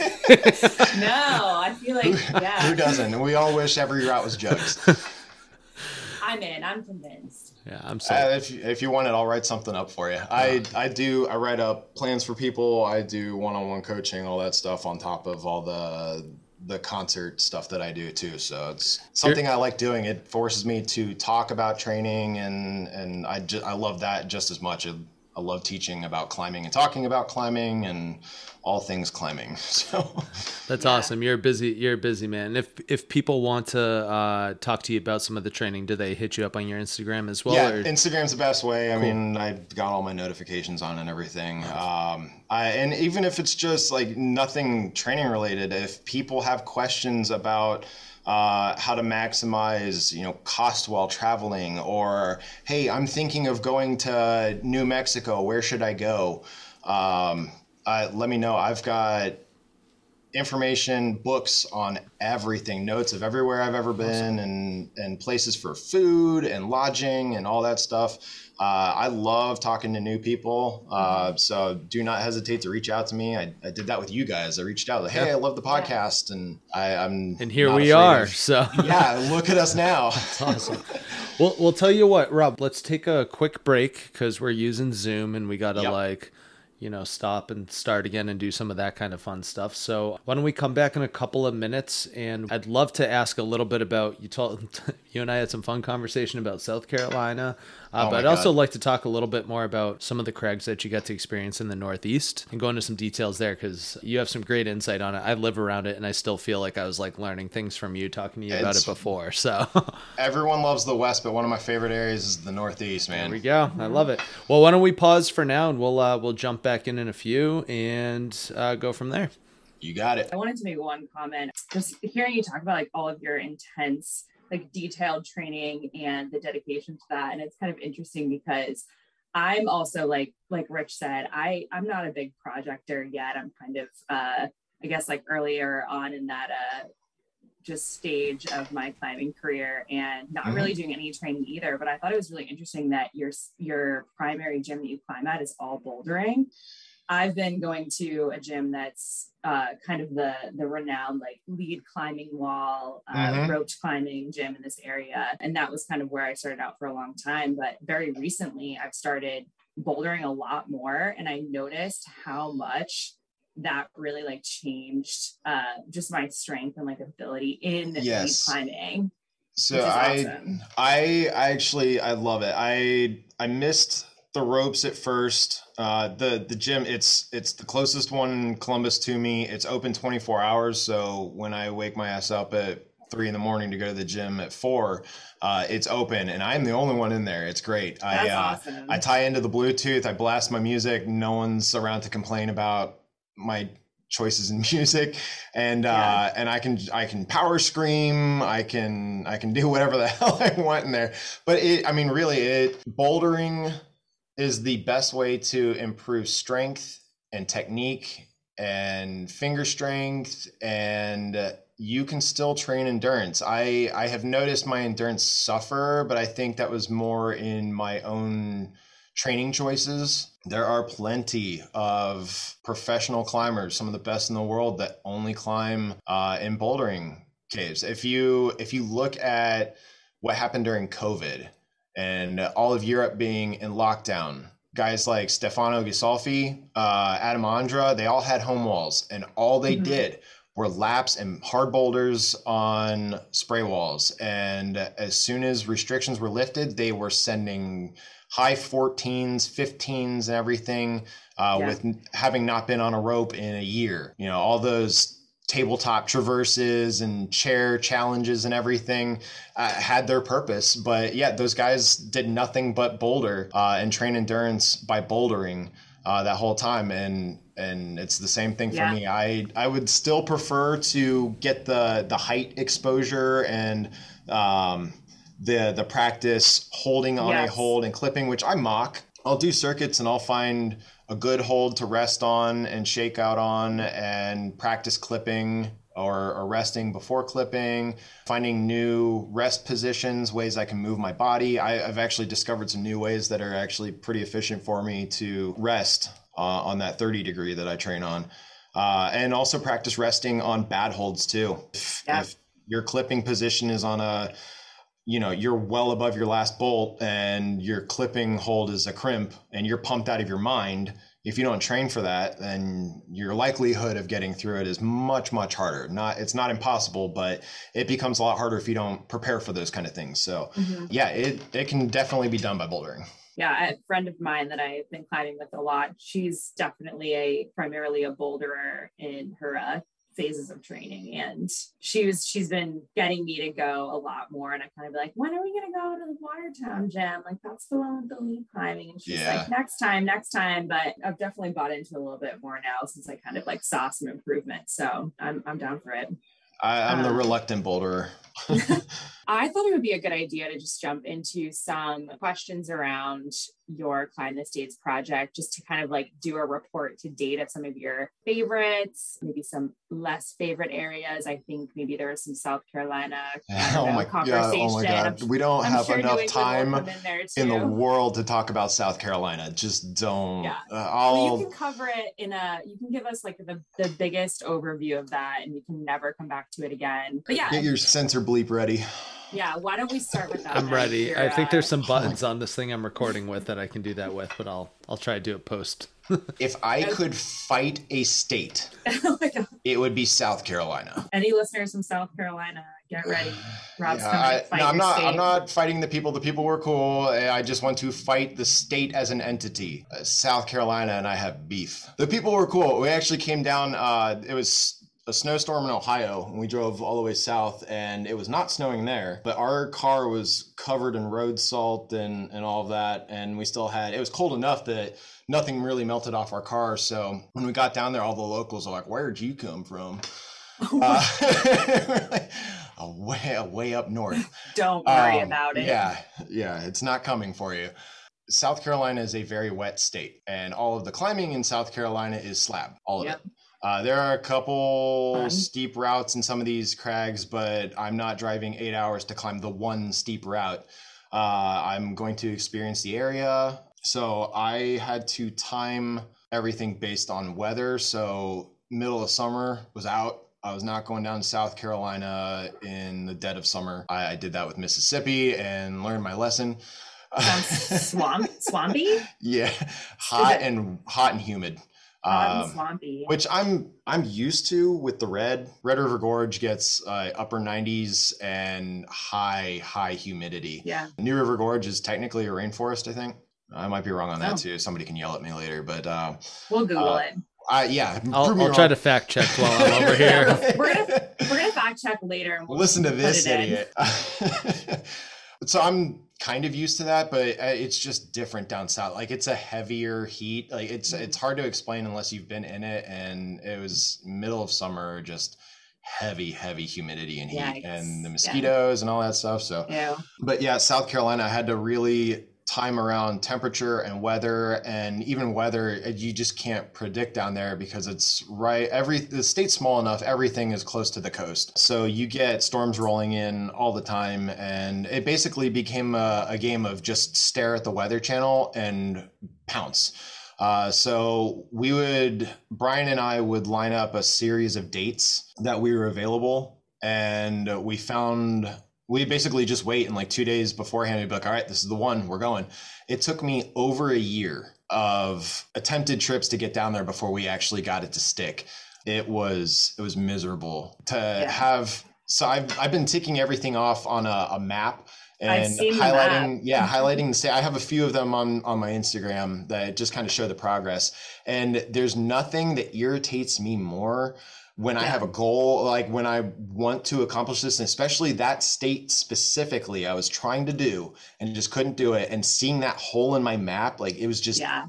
Speaker 4: No, I feel like
Speaker 3: who,
Speaker 4: yeah.
Speaker 3: who doesn't? We all wish every route was jugs.
Speaker 4: I'm in. I'm convinced.
Speaker 2: Yeah, I'm so.
Speaker 3: Uh, if, you, if you want it, I'll write something up for you. I, I do, I write up plans for people. I do one-on-one coaching, all that stuff on top of all the, the concert stuff that I do too. So it's something I like doing. It forces me to talk about training and, and I just, I love that just as much. I, I love teaching about climbing and talking about climbing and all things climbing. (laughs) So
Speaker 2: That's
Speaker 4: Yeah.
Speaker 2: awesome. You're busy. You're a busy man. If if people want to uh, talk to you about some of the training, do they hit you up on your Instagram as well?
Speaker 3: yeah,
Speaker 2: or-
Speaker 3: Instagram's the best way. I mean, I've got all my notifications on and everything. Um, I, and even if it's just like nothing training related, if people have questions about uh, how to maximize, you know, cost while traveling, or hey, I'm thinking of going to New Mexico. Where should I go? Um, uh, let me know. I've got information, books on everything, notes of everywhere I've ever been, and and places for food and lodging and all that stuff. Uh, I love talking to new people, uh, so do not hesitate to reach out to me. I, I did that with you guys. I reached out, like, hey, I love the podcast, and I, I'm
Speaker 2: and here we
Speaker 3: afraid
Speaker 2: are.
Speaker 3: of-
Speaker 2: So (laughs)
Speaker 3: yeah, look at us now. (laughs)
Speaker 2: It's awesome. Well, we'll tell you what, Rob. Let's take a quick break because we're using Zoom and we got to
Speaker 3: Yep.
Speaker 2: like, you know, stop and start again and do some of that kind of fun stuff. So why don't we come back in a couple of minutes? And I'd love to ask a little bit about you. Told (laughs) you and I had some fun conversation about South Carolina, uh,
Speaker 3: Oh
Speaker 2: but I'd also like to talk a little bit more about some of the crags that you got to experience in the Northeast and go into some details there because you have some great insight on it. I live around it and I still feel like I was like learning things from you talking to you about it before. (laughs) So.
Speaker 3: Everyone loves the West, but one of my favorite areas is the Northeast, man.
Speaker 2: There we go. I love it. Well, why don't we pause for now and we'll uh, we'll jump back in in a few and uh, go from there.
Speaker 3: You got it.
Speaker 4: I wanted to make one comment. Just hearing you talk about like all of your intense, like detailed training and the dedication to that, and it's kind of interesting because I'm also like like Rich said, I I'm not a big projector yet. I'm kind of uh, I guess like earlier on in that uh, just stage of my climbing career and not
Speaker 3: Mhm.
Speaker 4: really doing any training either. But I thought it was really interesting that your your primary gym that you climb at is all bouldering. I've been going to a gym that's uh, kind of the the renowned like lead climbing wall, uh,
Speaker 3: Mhm.
Speaker 4: roped climbing gym in this area, and that was kind of where I started out for a long time. But very recently, I've started bouldering a lot more, and I noticed how much that really like changed uh, just my strength and like ability in lead climbing.
Speaker 3: So I
Speaker 4: awesome.
Speaker 3: I I actually I love it. I I missed the ropes at first. Uh, the the gym it's it's the closest one in Columbus to me. It's open 24 hours. So when I wake my ass up at three in the morning to go to the gym at four, uh, it's open and I'm the only one in there. It's great.
Speaker 4: That's
Speaker 3: I uh,
Speaker 4: awesome.
Speaker 3: I tie into the Bluetooth. I blast my music. No one's around to complain about my choices in (laughs) music, and
Speaker 4: Yeah.
Speaker 3: uh, and I can I can power scream. I can I can do whatever the (laughs) hell I want in there. But it, I mean, really, it bouldering is the best way to improve strength and technique and finger strength and you can still train endurance. I i have noticed my endurance suffer but i think that was more in my own training choices. There are plenty of professional climbers some of the best in the world that only climb uh, in bouldering caves. If you if you look at what happened during covid and all of europe being in lockdown guys like Stefano Ghisolfi, uh, Adam Ondra, they all had home walls, and all they
Speaker 4: Mhm.
Speaker 3: did were laps and hard boulders on spray walls. And as soon as restrictions were lifted, they were sending high 14s, 15s, and everything uh,
Speaker 4: Yeah.
Speaker 3: with having not been on a rope in a year. You know, all those tabletop traverses and chair challenges and everything uh, had their purpose. But yeah, those guys did nothing but boulder uh, and train endurance by bouldering uh, that whole time. And and it's the same thing for
Speaker 4: Yeah.
Speaker 3: me. I I would still prefer to get the the height exposure and um, the the practice holding on a hold and clipping, which I mock. I'll do circuits and I'll find a good hold to rest on and shake out on and practice clipping or, or resting before clipping, finding new rest positions, ways I can move my body. I, have actually discovered some new ways that are actually pretty efficient for me to rest uh, on that 30 degree that I train on. Uh, and also practice resting on bad holds too. If, yeah. if your clipping position is on a you know you're well above your last bolt and your clipping hold is a crimp and you're pumped out of your mind if you don't train for that then your likelihood of getting through it is much much harder. Not it's not impossible but it becomes a lot harder if you don't prepare for those kind of things. So mm-hmm. yeah it, it can definitely be done by bouldering.
Speaker 4: Yeah a friend of mine that i've been climbing with a lot she's definitely a primarily a boulderer in her uh, phases of training. And she was she's been getting me to go a lot more. And I kind of be like when are we gonna go to the Watertown gym? Like that's the one with the lead climbing. And she's yeah. like next time next time. But I've definitely bought into a little bit more now since I kind of like saw some improvement. So I'm, I'm down for it.
Speaker 3: I, am um, the reluctant boulderer (laughs) (laughs)
Speaker 4: I thought it would be a good idea to just jump into some questions around your Climb the States project, just to kind of like do a report to date of some of your favorites, maybe some less favorite areas. I think maybe there was some South Carolina (laughs)
Speaker 3: oh my,
Speaker 4: conversation.
Speaker 3: Yeah, oh my God. We don't I'm have sure enough time in, in, the world to talk about South Carolina. Just don't.
Speaker 4: Yeah. Uh, well, you can cover it in a, you can give us like the, the biggest overview of that and you can never come back to it again. But yeah.
Speaker 3: Get your censor bleep ready.
Speaker 4: Yeah, why don't we start with that?
Speaker 2: I'm ready. Your, I think there's some buttons on this thing I'm recording with that I can do that with, but I'll I'll try to do it post. (laughs)
Speaker 3: if I could fight a state, (laughs) oh it would be South Carolina.
Speaker 4: Any listeners from South Carolina, get ready. (sighs) Rob's yeah,
Speaker 3: I, no, I'm not. State. I'm not fighting the people. The people were cool. I just want to fight the state as an entity. Uh, South Carolina and I have beef. The people were cool. We actually came down. Uh, it was a snowstorm in Ohio and we drove all the way south and it was not snowing there, but our car was covered in road salt and, and all of that. And we still had, it was cold enough that nothing really melted off our car. So when we got down there, all the locals are like, where'd you come from? (laughs) uh, (laughs) way, way up north. (laughs)
Speaker 4: Don't worry um, about it.
Speaker 3: Yeah. Yeah. It's not coming for you. South Carolina is a very wet state and all of the climbing in South Carolina is slab, all of yep. it. Uh, there are a couple Fun. steep routes in some of these crags, but I'm not driving eight hours to climb the one steep route. Uh, I'm going to experience the area. So I had to time everything based on weather. So middle of summer was out. I was not going down to South Carolina in the dead of summer. I, I did that with Mississippi and learned my lesson. (laughs)
Speaker 4: swamp, swampy.
Speaker 3: Yeah, hot and hot and humid.
Speaker 4: Um, swampy.
Speaker 3: Which I'm I'm used to with the red. Red River Gorge gets uh, upper 90s and high high humidity.
Speaker 4: Yeah.
Speaker 3: New River Gorge is technically a rainforest, I think. I might be wrong on that oh. too. Somebody can yell at me later, but uh,
Speaker 4: we'll Google uh, it.
Speaker 3: Uh, yeah,
Speaker 2: I'll, I'll try to fact check while I'm over (laughs) here. (laughs)
Speaker 4: we're gonna we're gonna fact check later.
Speaker 3: And we'll Listen to this idiot. (laughs) so I'm kind of used to that, but uh, it's just different down south. Like it's a heavier heat. Like it's it's hard to explain unless you've been in it. And it was middle of summer, just heavy, heavy humidity and heat, Yikes. and the mosquitoes yeah. and all that stuff. So,
Speaker 4: yeah.
Speaker 3: but yeah, South Carolina, I had to really time around temperature and weather and even weather you just can't predict down there because it's right every the state's small enough everything is close to the coast. So you get storms rolling in all the time and it basically became a, a game of just stare at the weather channel and pounce. Uh, so we would brian and i would line up a series of dates that we were available and we found we basically just wait and like two days beforehand we'd be like all right this is the one we're going. It took me over a year of attempted trips to get down there before we actually got it to stick. It was it was miserable. To yeah. have so I've, I've been ticking everything off on a, a map and highlighting yeah (laughs) highlighting the state i have a few of them on on my instagram that just kind of show the progress. And there's nothing that irritates me more when yeah. I have a goal, like when I want to accomplish this, and especially that state specifically, I was trying to do and just couldn't do it. And seeing that hole in my map, like it was just
Speaker 4: yeah.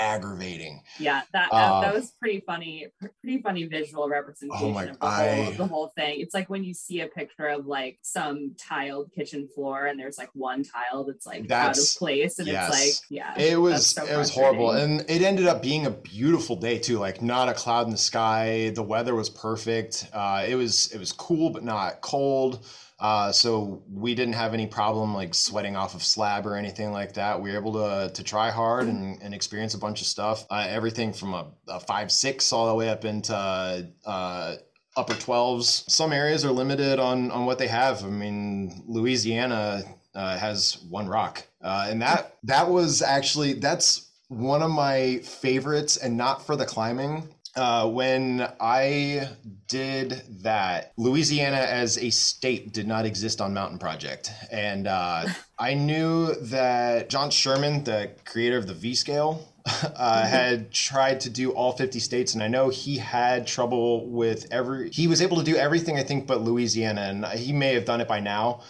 Speaker 3: Aggravating.
Speaker 4: Yeah, that that, uh, that was pretty funny. Pretty funny visual representation oh my, of the whole, the whole thing. It's like when you see a picture of like some tiled kitchen floor and there's like one tile that's like that's, out of place, and yes. it's like yeah,
Speaker 3: it was so it was horrible, and it ended up being a beautiful day too. Like not a cloud in the sky. The weather was perfect. Uh, it was it was cool but not cold. Uh, so we didn't have any problem like sweating off of slab or anything like that. We were able to to try hard and, and experience a bunch of stuff. Uh, everything from a, a, five six all the way up into uh, upper twelves. Some areas are limited on on what they have. I mean, Louisiana uh, has one rock, uh, and that that was actually that's one of my favorites, and not for the climbing uh, when I did that, Louisiana as a state did not exist on Mountain Project. And uh, (laughs) I knew that John Sherman, the creator of the V scale, (laughs) uh, had tried to do all 50 states. And I know he had trouble with every, he was able to do everything, I think, but Louisiana. And he may have done it by now.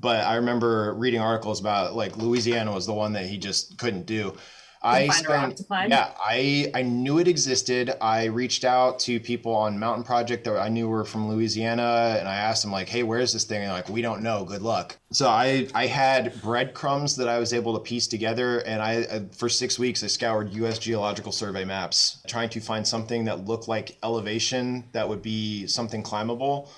Speaker 3: But I remember reading articles about like Louisiana was the one that he just couldn't do. I spent, yeah, I I knew it existed. I reached out to people on Mountain Project that I knew were from Louisiana, and I asked them like, "Hey, where is this thing?" And like, "We don't know. Good luck." So I I had breadcrumbs that I was able to piece together, and I uh, for six weeks I scoured U.S. Geological Survey maps, trying to find something that looked like elevation that would be something climbable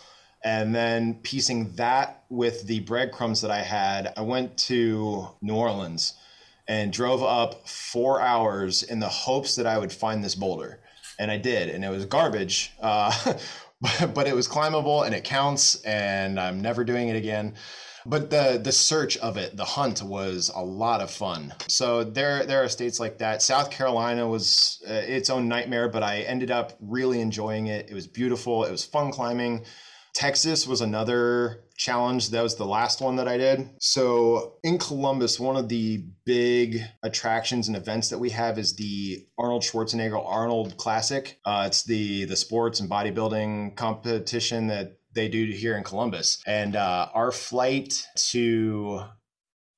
Speaker 3: and then piecing that with the breadcrumbs that I had, I went to New Orleans and drove up four hours in the hopes that I would find this boulder. And I did, and it was garbage, uh, (laughs) but it was climbable and it counts, and I'm never doing it again. But the the search of it, the hunt was a lot of fun. So there there are states like that. South Carolina was uh, its own nightmare, but I ended up really enjoying it. It was beautiful. It was fun climbing. Texas was another challenge. That was the last one that I did. So in Columbus, one of the big attractions and events that we have is the Arnold Schwarzenegger Arnold Classic. Uh, it's the the sports and bodybuilding competition that they do here in Columbus. And uh, our flight to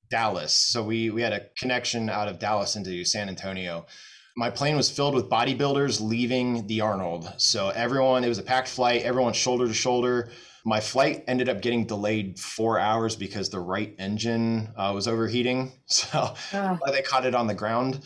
Speaker 3: Dallas. So we we had a connection out of Dallas into San Antonio my plane was filled with bodybuilders leaving the Arnold. So everyone, it was a packed flight, everyone shoulder to shoulder. My flight ended up getting delayed four hours because the right engine uh, was overheating. (laughs) So uh. they caught it on the ground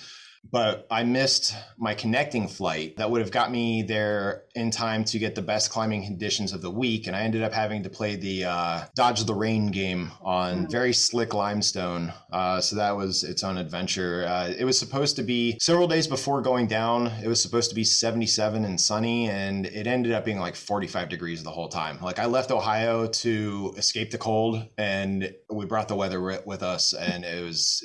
Speaker 3: but I missed my connecting flight that would have got me there in time to get the best climbing conditions of the week. And I ended up having to play the uh, Dodge the Rain game on mm. very slick limestone. Uh, so that was its own adventure. Uh, it was supposed to be several days before going down, it was supposed to be 77 and sunny, and it ended up being like 45 degrees the whole time. Like I left Ohio to escape the cold, and we brought the weather with us, and it was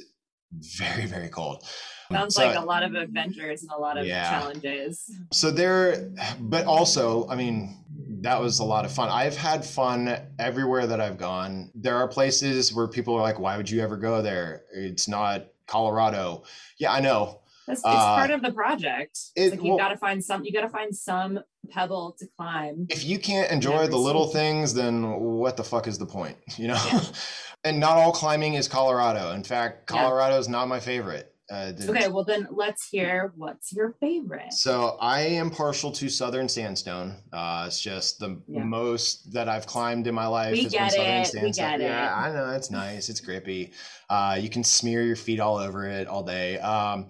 Speaker 3: very, very cold.
Speaker 4: Sounds so, like a lot of adventures and a lot of yeah. challenges.
Speaker 3: So there, but also, I mean, that was a lot of fun. I've had fun everywhere that I've gone. There are places where people are like, why would you ever go there? It's not Colorado. Yeah, I know.
Speaker 4: It's, it's uh, part of the project. It, like you well, got to find some. You got to find some pebble to climb.
Speaker 3: If you can't enjoy the little things, then what the fuck is the point? You know. Yeah. (laughs) and not all climbing is Colorado. In fact, Colorado yeah. is not my favorite.
Speaker 4: Uh, okay, well then let's hear what's your favorite.
Speaker 3: So I am partial to Southern Sandstone. Uh, it's just the yeah. most that I've climbed in my life.
Speaker 4: We get it. We get
Speaker 3: it. Yeah, I know it's nice. It's grippy. Uh, you can smear your feet all over it all day. Um,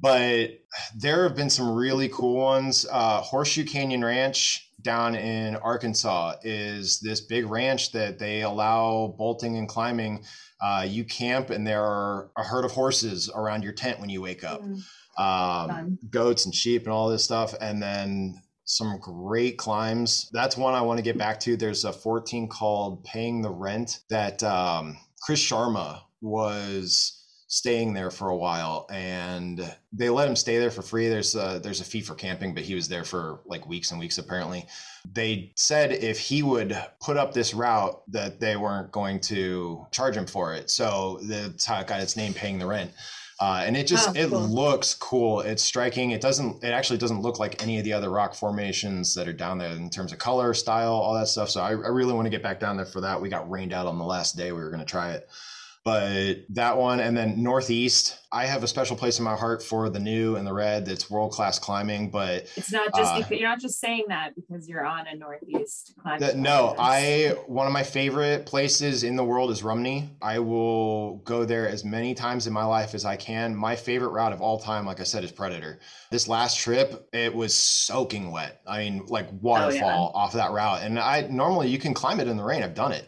Speaker 3: but there have been some really cool ones. Uh, Horseshoe Canyon Ranch down in Arkansas is this big ranch that they allow bolting and climbing uh, you camp and there are a herd of horses around your tent when you wake up, mm. um, goats and sheep and all this stuff. And then some great climbs. That's one I want to get back to. There's a 14 called Paying the Rent that um, Chris Sharma was staying there for a while and they let him stay there for free. There's a there's a fee for camping but he was there for like weeks and weeks apparently. They said if he would put up this route that they weren't going to charge him for it. So that's how it got its name paying the rent. Uh, and it just oh, it cool. looks cool. It's striking. It doesn't it actually doesn't look like any of the other rock formations that are down there in terms of color style all that stuff. So i, I really want to get back down there for that. We got rained out on the last day we were going to try it but that one and then northeast i have a special place in my heart for the new and the red that's world class climbing but
Speaker 4: it's not just uh, you're not just saying that because you're on a northeast climbing
Speaker 3: that, no i one of my favorite places in the world is rumney i will go there as many times in my life as i can. My favorite route of all time like i said is predator. This last trip it was soaking wet. I mean like waterfall oh, yeah. off of that route. And i normally you can climb it in the rain. I've done it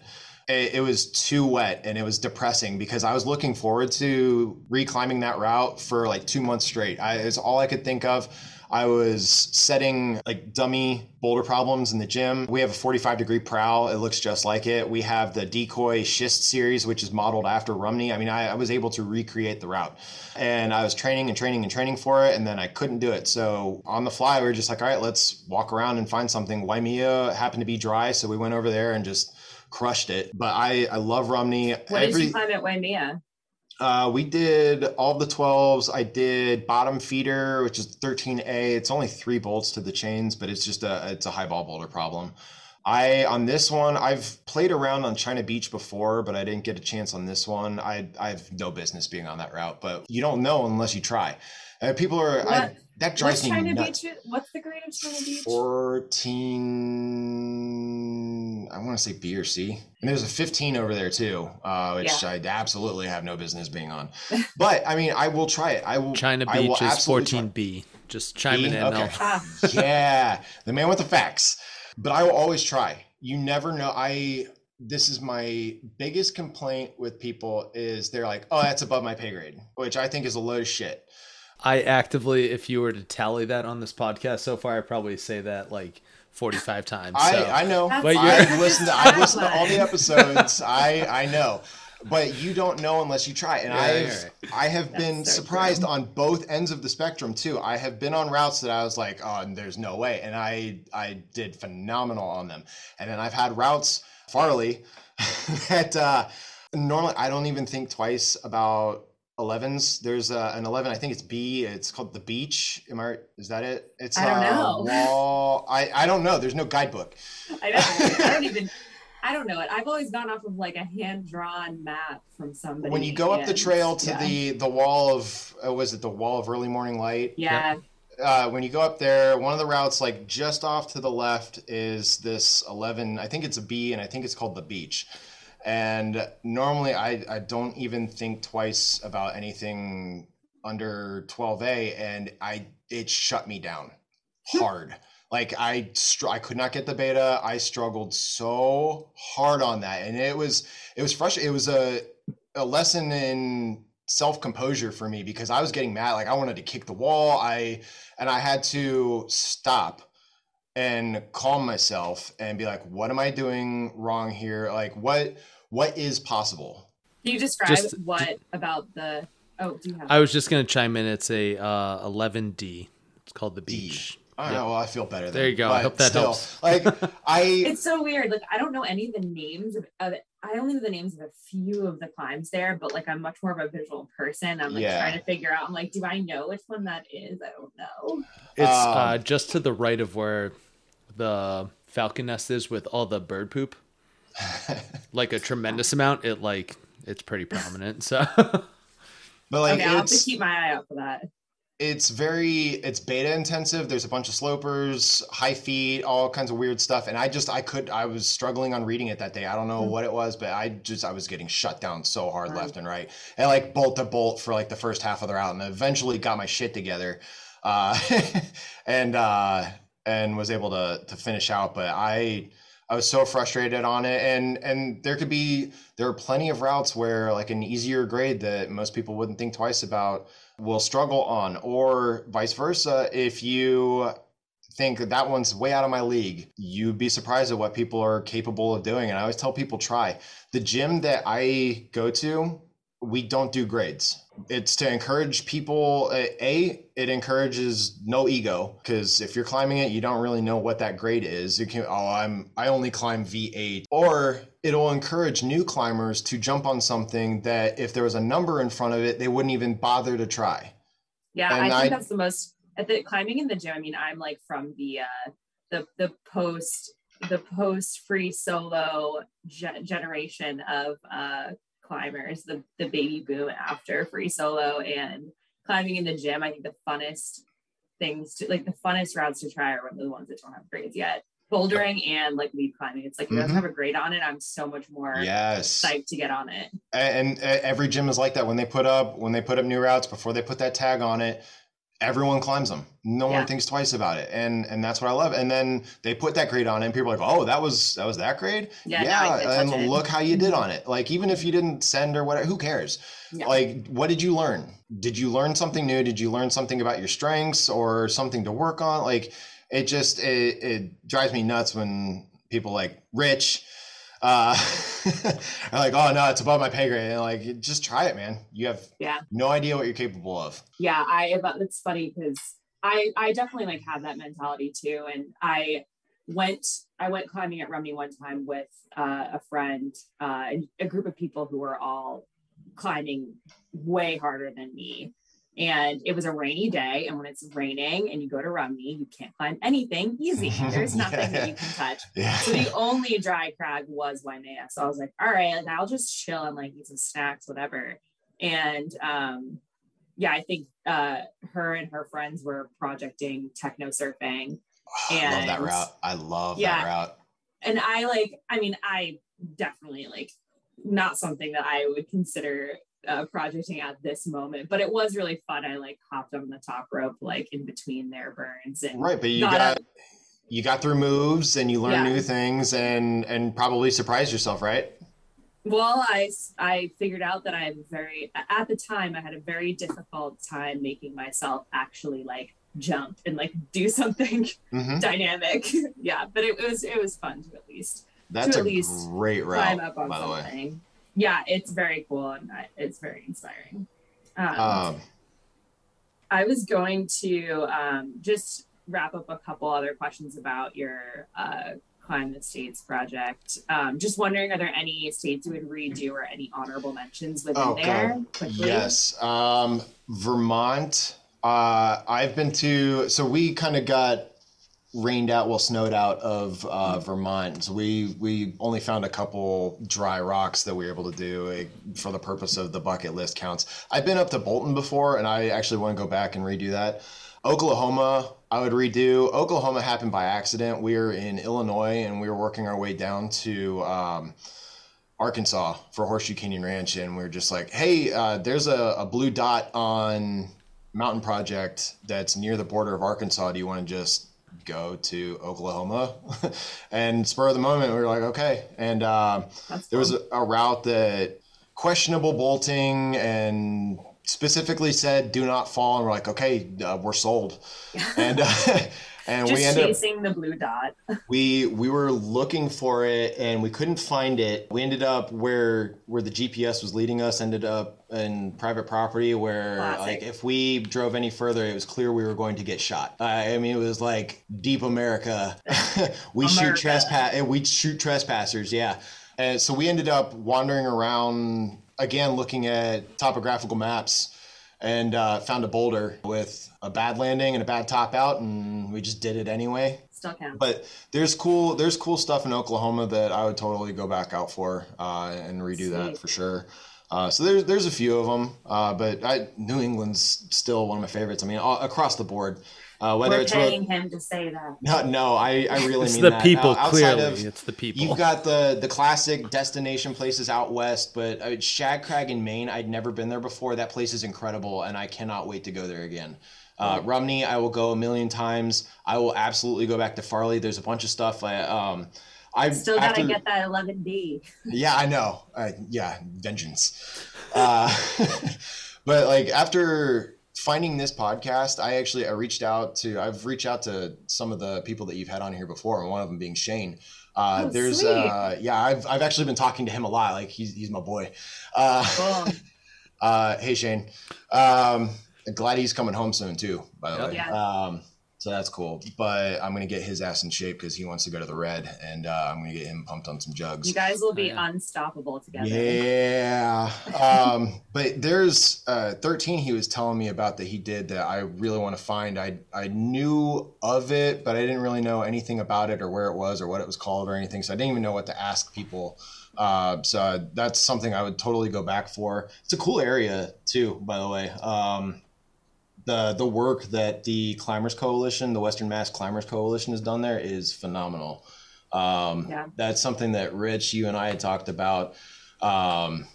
Speaker 3: it, it was too wet and it was depressing because I was looking forward to reclimbing that route for like two months straight. I, it's all I could think of. I was setting like dummy boulder problems in the gym. We have a 45 degree prow. It looks just like it. We have the decoy schist series, which is modeled after Rumney. I mean, I, I, was able to recreate the route and I was training and training and training for it. And then I couldn't do it. So on the fly, we were just like, all right, let's walk around and find something. Waimea happened to be dry. So we went over there and just crushed it. But I I love Rumney.
Speaker 4: What Every, did you climb at Waimea?
Speaker 3: Uh, we did all the 12s. I did bottom feeder, which is 13A. It's only three bolts to the chains, but it's just a it's a high ball boulder problem. I on this one, I've played around on China Beach before, but I didn't get a chance on this one. I I have no business being on that route, but you don't know unless you try. Uh, people are I, that drives
Speaker 4: What's
Speaker 3: me
Speaker 4: China
Speaker 3: nuts.
Speaker 4: Beach? What's the grade of China Beach?
Speaker 3: Fourteen. I want to say B or C, and there's a 15 over there too, uh, which yeah. I absolutely have no business being on. (laughs) But I mean, I will try it. I will.
Speaker 2: China Beach will is 14B. Just chiming B? in. Okay.
Speaker 3: Ah. (laughs) yeah, the man with the facts. But I will always try. You never know. I this is my biggest complaint with people is they're like, oh, that's above my pay grade, which I think is a load of shit.
Speaker 2: I actively, if you were to tally that on this podcast so far, I probably say that like 45 times.
Speaker 3: So. I, I know. but I've listened to I've listened to all the episodes. I I know. But you don't know unless you try. And yeah, I've right. I have That's been so surprised true. on both ends of the spectrum too. I have been on routes that I was like, oh, there's no way. And I I did phenomenal on them. And then I've had routes, Farley, (laughs) that uh normally I don't even think twice about 11s. There's uh, an 11. I think it's B. It's called the Beach. Am I? Is that it? It's
Speaker 4: I don't uh, know.
Speaker 3: Wall. I I don't know. There's no guidebook.
Speaker 4: I know. I don't (laughs) even. I don't know it. I've always gone off of like a hand drawn map from somebody.
Speaker 3: When you go and, up the trail to yeah. the the wall of uh, was it the wall of early morning light?
Speaker 4: Yeah.
Speaker 3: Uh, when you go up there, one of the routes, like just off to the left, is this 11. I think it's a B, and I think it's called the beach. And normally I, I don't even think twice about anything under 12A and I it shut me down hmm. hard. like I str- I could not get the beta. I struggled so hard on that and it was it was frustrating. It was a a lesson in self composure for me because I was getting mad like I wanted to kick the wall. I and I had to stop and calm myself and be like what am i doing wrong here like what what is possible
Speaker 4: can you describe just, what about the oh do you have
Speaker 2: i was just going to chime in it's a uh, 11d it's called the beach
Speaker 3: D. Oh, yep. well, I feel better.
Speaker 2: There you go. I hope that still, helps. (laughs)
Speaker 3: like, I.
Speaker 4: It's so weird. Like, I don't know any of the names of, of it. I only know the names of a few of the climbs there, but like, I'm much more of a visual person. I'm like yeah. trying to figure out. I'm like, do I know which one that is? I don't know.
Speaker 2: It's um, uh, just to the right of where the falcon nest is with all the bird poop. Like a tremendous amount. It like it's pretty prominent. So,
Speaker 3: but like,
Speaker 4: okay, I'll have to keep my eye out for that
Speaker 3: it's very it's beta intensive there's a bunch of slopers high feet all kinds of weird stuff and i just i could i was struggling on reading it that day i don't know mm-hmm. what it was but i just i was getting shut down so hard right. left and right and like bolt to bolt for like the first half of the route and eventually got my shit together uh (laughs) and uh and was able to to finish out but i I was so frustrated on it, and and there could be there are plenty of routes where like an easier grade that most people wouldn't think twice about will struggle on, or vice versa. If you think that one's way out of my league, you'd be surprised at what people are capable of doing. And I always tell people try. The gym that I go to, we don't do grades. It's to encourage people. A, it encourages no ego because if you're climbing it, you don't really know what that grade is. You can, oh, I'm I only climb V8, or it'll encourage new climbers to jump on something that if there was a number in front of it, they wouldn't even bother to try.
Speaker 4: Yeah, and I think I, that's the most at the climbing in the gym. I mean, I'm like from the uh, the the post the post free solo ge- generation of uh climbers, the the baby boom after free solo and climbing in the gym. I think the funnest things to like the funnest routes to try are the ones that don't have grades yet. Bouldering and like lead climbing. It's like it doesn't
Speaker 3: mm-hmm.
Speaker 4: have a grade on it. I'm so much more
Speaker 3: Yes.
Speaker 4: psyched to get on it.
Speaker 3: and, and every gym is like that when they put up when they put up new routes before they put that tag on it everyone climbs them. No
Speaker 4: Yeah.
Speaker 3: one thinks twice about it. And and that's what i love. And then they put that grade on it and people are like oh that was that was that grade?
Speaker 4: Yeah, now I can touch
Speaker 3: and
Speaker 4: it.
Speaker 3: look how you did on it. Like even if you didn't send or whatever who cares?
Speaker 4: Yeah.
Speaker 3: like what did you learn? Did you learn something new? Did you learn something about your strengths or something to work on? Like it just it, it drives me nuts when people like rich uh (laughs) are like oh no it's above my pay grade. And like just try it man. You have
Speaker 4: Yeah.
Speaker 3: no idea what you're capable of.
Speaker 4: Yeah i but it's funny because i i definitely like have that mentality too and i went i went climbing at rumney one time with uh, a friend uh, and a group of people who were all climbing way harder than me and it was a rainy day and when it's raining and you go to rumney you can't climb anything easy. (laughs) There's nothing that you can touch.
Speaker 3: Yeah.
Speaker 4: So the only dry crag was Waimea. So I was like, all right, like, I'll just chill and like eat some snacks, whatever. And um, yeah, I think uh, her and her friends were projecting techno surfing.
Speaker 3: i love that
Speaker 4: and-
Speaker 3: route. I love that route.
Speaker 4: And I like, I mean, I definitely like not something that I would consider uh, projecting at this moment, but it was really fun. I like hopped on the top rope, like in between their burns and
Speaker 3: right but you
Speaker 4: got
Speaker 3: got you got through moves and you learned
Speaker 4: Yeah.
Speaker 3: new things and and probably surprised yourself right
Speaker 4: Well, I I figured out that I'm very at the time I had a very difficult time making myself actually like jump and like do (laughs) something
Speaker 3: hmm
Speaker 4: dynamic. (laughs) yeah, but it was it was fun to at least
Speaker 3: that's
Speaker 4: at
Speaker 3: a
Speaker 4: least
Speaker 3: great
Speaker 4: climb
Speaker 3: route
Speaker 4: up on
Speaker 3: by the way
Speaker 4: something. Yeah, it's very cool and it's very inspiring. Um,
Speaker 3: um
Speaker 4: I was going to um, just wrap up a couple other questions about your uh, Climb the States project. Um, just wondering, are there any states you would redo or any honorable mentions within
Speaker 3: Oh,
Speaker 4: there? Quickly?
Speaker 3: Yes. Um, Vermont. Uh, I've been to, so we kind of got rained out, well, snowed out of uh, Vermont. So we, we only found a couple dry rocks that we were able to do for the purpose of the bucket list counts. I've been up to Bolton before and I actually want to go back and redo that. Oklahoma, I would redo. Oklahoma happened by accident. We were in Illinois and we were working our way down to, um, Arkansas for Horseshoe Canyon Ranch, and we were just like, "Hey, uh, there's a, a blue dot on Mountain Project that's near the border of Arkansas. Do you want to just go to Oklahoma?" (laughs) and spur of the moment, we were like, "Okay." And uh, there was a, a route that questionable bolting and specifically said, "Do not fall." And we're like, "Okay, uh, we're sold." (laughs) And uh, and
Speaker 4: just
Speaker 3: we ended up
Speaker 4: chasing the blue dot. (laughs)
Speaker 3: we we were looking for it and we couldn't find it. We ended up where where the GPS was leading us ended up in private property where
Speaker 4: Classic.
Speaker 3: like if we drove any further it was clear we were going to get shot. I I mean it was like deep America. (laughs) we shoot
Speaker 4: America.
Speaker 3: trespass eh, we shoot trespassers, yeah. And so we ended up wandering around again looking at topographical maps and uh, found a boulder with a bad landing and a bad top out and we just did it anyway
Speaker 4: Still counts.
Speaker 3: but there's cool there's cool stuff in Oklahoma that I would totally go back out for uh, and redo that for sure. Uh, so there's there's a few of them, uh, but I, New England's still one of my favorites. I mean, all, across the board, uh, whether
Speaker 4: We're
Speaker 3: it's
Speaker 4: paying him to say that.
Speaker 3: no, no, I, I really
Speaker 2: It's
Speaker 3: mean
Speaker 2: the
Speaker 3: that.
Speaker 2: people,
Speaker 3: Uh, outside
Speaker 2: clearly.
Speaker 3: of-
Speaker 2: it's the people.
Speaker 3: You've got the the classic destination places out west, but uh, Shagg Crag in Maine, I'd never been there before. That place is incredible, and I cannot wait to go there again. Uh, Rumney, I will go a million times. I will absolutely go back to Farley. There's a bunch of stuff. I um, I
Speaker 4: Still gotta
Speaker 3: after-
Speaker 4: get that 11D.
Speaker 3: yeah, I know. Uh, yeah, vengeance. Uh, (laughs) but like after finding this podcast, I actually I reached out to I've reached out to some of the people that you've had on here before, and one of them being Shane. Uh,
Speaker 4: Oh,
Speaker 3: there's
Speaker 4: sweet.
Speaker 3: uh, yeah, I've I've actually been talking to him a lot. Like he's he's my boy. Uh,
Speaker 4: Boom. (laughs)
Speaker 3: uh, hey Shane. Um, glad he's coming home soon too. By the
Speaker 2: Yep.
Speaker 3: way.
Speaker 4: Yeah.
Speaker 3: Um, so that's cool. But I'm gonna get his ass in shape because he wants to go to the red, and uh, I'm gonna get him pumped on some jugs.
Speaker 4: You guys will be
Speaker 2: Yeah.
Speaker 4: unstoppable together.
Speaker 3: Yeah. (laughs) Um, but there's uh, 13 he was telling me about that he did that I really want to find. I, I knew of it, but I didn't really know anything about it or where it was or what it was called or anything. So I didn't even know what to ask people Uh, so that's something I would totally go back for. It's a cool area too, by the way. Um, the the work that the Climbers Coalition, the Western Mass Climbers Coalition, has done there is phenomenal. Um, yeah. That's something that Rich, you and I had talked about. Um,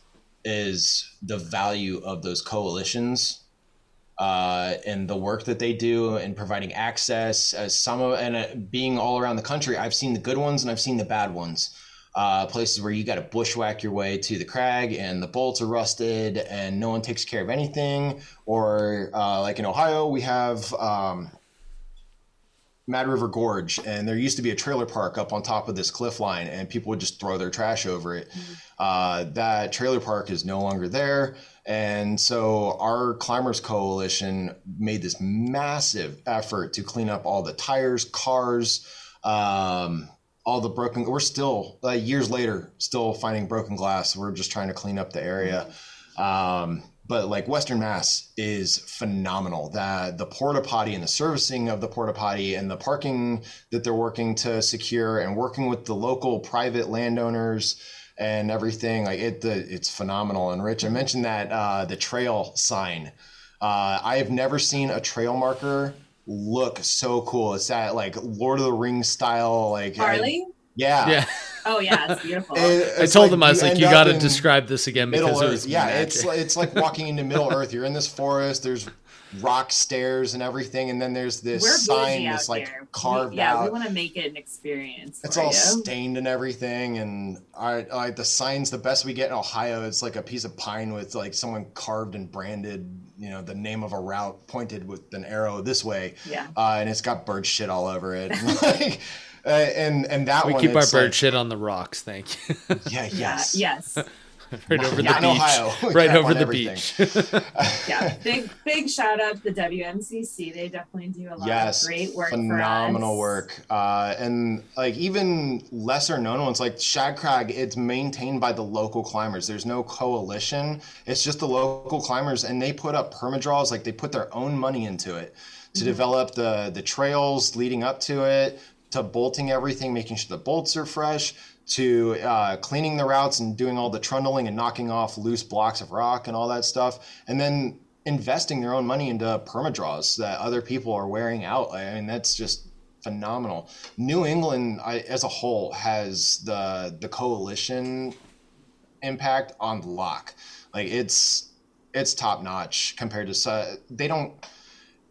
Speaker 3: is the value of those coalitions uh, and the work that they do in providing access as some of and uh, being all around the country i've seen the good ones and i've seen the bad ones uh, places where you got to bushwhack your way to the crag and the bolts are rusted and no one takes care of anything. Or uh, like in Ohio, we have um, Mad River Gorge, and there used to be a trailer park up on top of this cliff line, and people would just throw their trash over it. Mm-hmm. Uh, that trailer park is no longer there. And so our Climbers Coalition made this massive effort to clean up all the tires, cars, um, all the broken we're still uh, years later still finding broken glass. We're just trying to clean up the area. Um, but like western mass is phenomenal. That the porta potty and the servicing of the porta potty and the parking that they're working to secure and working with the local private landowners and everything like it the, it's phenomenal. And rich i mentioned that uh, the trail sign. Uh, i have never seen a trail marker look so cool. It's that like Lord of the Rings style, like
Speaker 4: Harley.
Speaker 3: yeah.
Speaker 2: Yeah.
Speaker 4: Oh yeah, it's beautiful. (laughs) it's
Speaker 2: I told like, him I was like, you got to describe this again because
Speaker 3: Earth.
Speaker 2: it was
Speaker 3: yeah, magic. it's it's like (laughs) walking into Middle Earth. You're in this forest. There's rock stairs and everything, and then there's this We're sign that's like there. carved
Speaker 4: we, yeah,
Speaker 3: out.
Speaker 4: we want to make it an experience.
Speaker 3: It's all you. stained and everything, and I like the signs. The best we get in Ohio, it's like a piece of pine with like someone carved and branded, you know, the name of a route pointed with an arrow this way.
Speaker 4: Yeah, uh,
Speaker 3: and it's got bird shit all over it. (laughs) like, uh, and and that
Speaker 2: we
Speaker 3: one,
Speaker 2: keep our bird
Speaker 3: like,
Speaker 2: shit on the rocks. Thank you.
Speaker 3: yeah. Yes.
Speaker 4: Yeah, yes. (laughs)
Speaker 2: right over the beach. Ohio, (laughs) right over the everything.
Speaker 4: beach. (laughs) yeah, big big shout out to the WMCC. They definitely do a lot yes, of great work.
Speaker 3: Phenomenal work, uh, and like even lesser known ones like Shagg Crag. It's maintained by the local climbers. There's no coalition. It's just the local climbers, and they put up permadraws. Like they put their own money into it to mm-hmm. develop the the trails leading up to it to bolting everything, making sure the bolts are fresh, to uh, cleaning the routes and doing all the trundling and knocking off loose blocks of rock and all that stuff, and then investing their own money into permadraws that other people are wearing out. I mean, that's just phenomenal. New England, I, as a whole, has the the coalition impact on lock. Like it's it's top notch compared to uh, they don't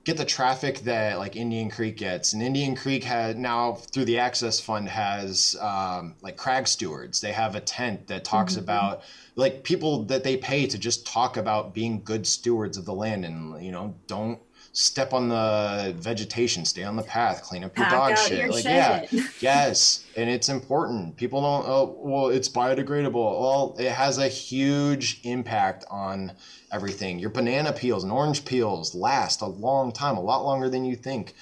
Speaker 3: get the traffic that like Indian Creek gets. And Indian Creek had now through the Access Fund has um, like crag stewards. They have a tent that talks mm-hmm. about like people that they pay to just talk about being good stewards of the land and you know don't step on the vegetation, stay on the path, clean up your
Speaker 4: Pack
Speaker 3: dog shit.
Speaker 4: Your
Speaker 3: like
Speaker 4: shit.
Speaker 3: yeah, (laughs) yes, and it's important. People don't. Oh, well, it's biodegradable. Well, it has a huge impact on everything. Your banana peels and orange peels last a long time, a lot longer than you think.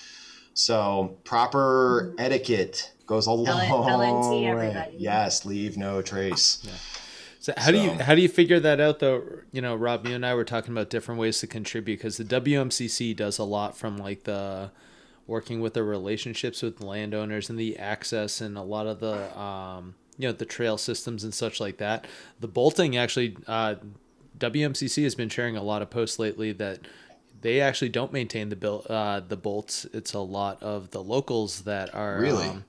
Speaker 3: So proper mm-hmm. etiquette goes a long
Speaker 4: LNT,
Speaker 3: way. Yes, leave no trace.
Speaker 2: Yeah. So how so. do you how do you figure that out though? You know, Rob, you and I were talking about different ways to contribute because the WMCC does a lot from like the working with the relationships with landowners and the access and a lot of the um, you know the trail systems and such like that. The bolting actually, uh, WMCC has been sharing a lot of posts lately that they actually don't maintain the bill uh, the bolts. It's a lot of the locals that are
Speaker 3: really.
Speaker 2: Um,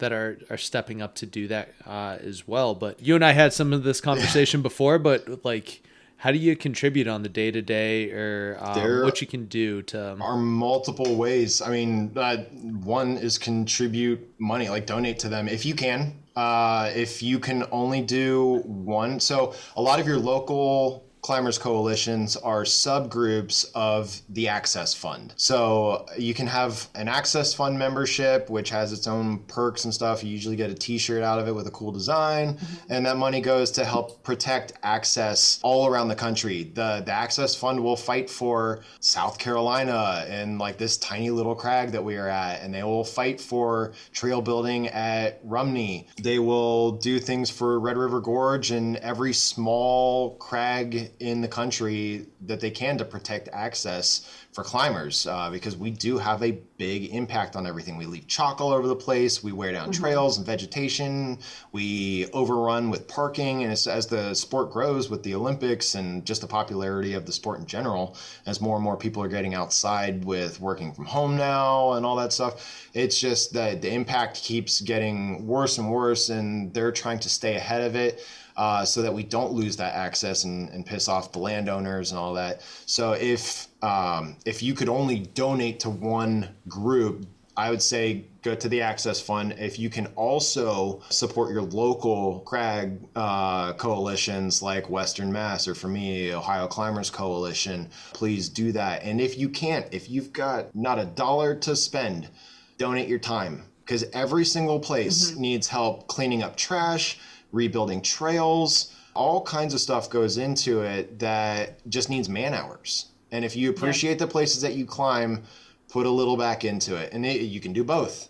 Speaker 2: that are are stepping up to do that uh, as well. But you and I had some of this conversation before, but like how do you contribute on the day to day or um, what you can do to
Speaker 3: are multiple ways. I mean uh, one is contribute money like donate to them if you can. Uh, if you can only do one. So a lot of your local climbers coalitions are subgroups of the access fund. So you can have an access fund membership which has its own perks and stuff. You usually get a t-shirt out of it with a cool design mm-hmm. and that money goes to help protect access all around the country. The the access fund will fight for south carolina and like this tiny little crag that we are at and they will fight for trail building at rumney. They will do things for red river gorge and every small crag in the country that they can to protect access for climbers uh, because we do have a big impact on everything. We leave chalk all over the place. We wear down mm-hmm. trails and vegetation. We overrun with parking. And as, as the sport grows with the Olympics and just the popularity of the sport in general, as more and more people are getting outside with working from home now and all that stuff, it's just that the impact keeps getting worse and worse. And they're trying to stay ahead of it uh, so that we don't lose that access and, and, piss off the landowners and all that. So if um, if you could only donate to one group, I would say go to the Access Fund. If you can also support your local crag uh, coalitions like Western Mass or for me, Ohio Climbers Coalition, please do that. And if you can't, if you've got not a dollar to spend, donate your time because every single place mm-hmm. needs help cleaning up trash rebuilding trails, all kinds of stuff goes into it that just needs man hours. And if you appreciate yeah. the places that you climb, put a little back into it. And it, you can do both.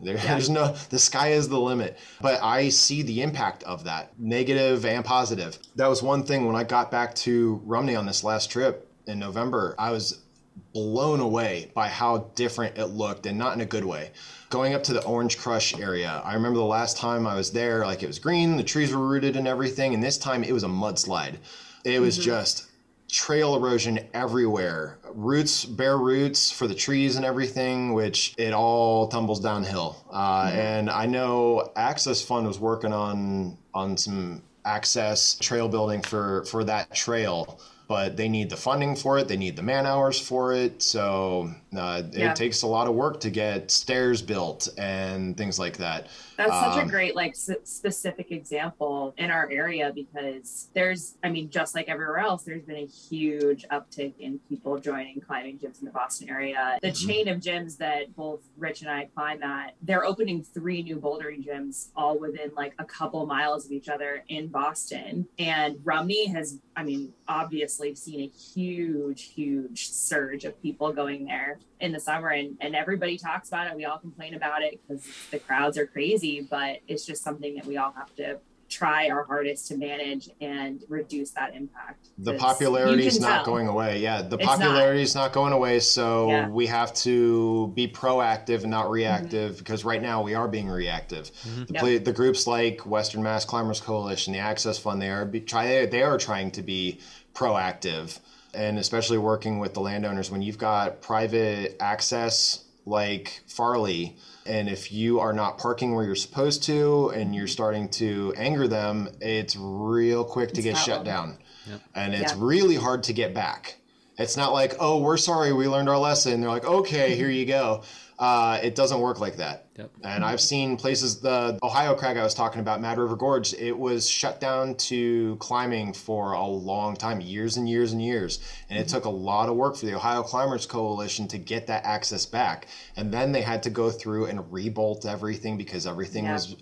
Speaker 3: There, yeah. There's no, the sky is the limit. But I see the impact of that, negative and positive. That was one thing when I got back to Rumney on this last trip in November. I was blown away by how different it looked and not in a good way going up to the Orange Crush area. I remember the last time I was there, like it was green, the trees were rooted and everything, and this time it was a mudslide. It was mm-hmm. just trail erosion everywhere. Roots, bare roots for the trees and everything, which it all tumbles downhill. Uh, mm-hmm. And I know Access Fund was working on on some access trail building for for that trail but they need the funding for it. They need the man hours for it. So uh, yeah. it takes a lot of work to get stairs built and things like that.
Speaker 4: That's such um, a great, like, s- specific example in our area because there's, I mean, just like everywhere else, there's been a huge uptick in people joining climbing gyms in the Boston area. The mm-hmm. chain of gyms that both Rich and I climb at, they're opening three new bouldering gyms all within like a couple miles of each other in Boston. And Rumney has, I mean, obviously seen a huge, huge surge of people going there in the summer and, and everybody talks about it. We all complain about it because the crowds are crazy, but it's just something that we all have to try our hardest to manage and reduce that impact.
Speaker 3: The popularity is not tell. going away. Yeah, the popularity is not. not. going away. So yeah. we have to be proactive and not reactive mm-hmm. because right now we are being reactive. Mm-hmm. The, yep. play, the, groups like Western Mass Climbers Coalition, the Access Fund, they are be, try, they are trying to be proactive and especially working with the landowners when you've got private access like Farley and if you are not parking where you're supposed to and you're starting to anger them it's real quick to it's get shut down. Yep. and it's yeah. really hard to get back. It's not like oh we're sorry we learned our lesson. They're like okay here you go uh, it doesn't work like that. Yep. And I've seen places, the Ohio crag I was talking about, Mad River Gorge, it was shut down to climbing for a long time, years and years and years. And it mm-hmm. took a lot of work for the Ohio Climbers Coalition to get that access back. And then they had to go through and rebolt everything because everything yeah. was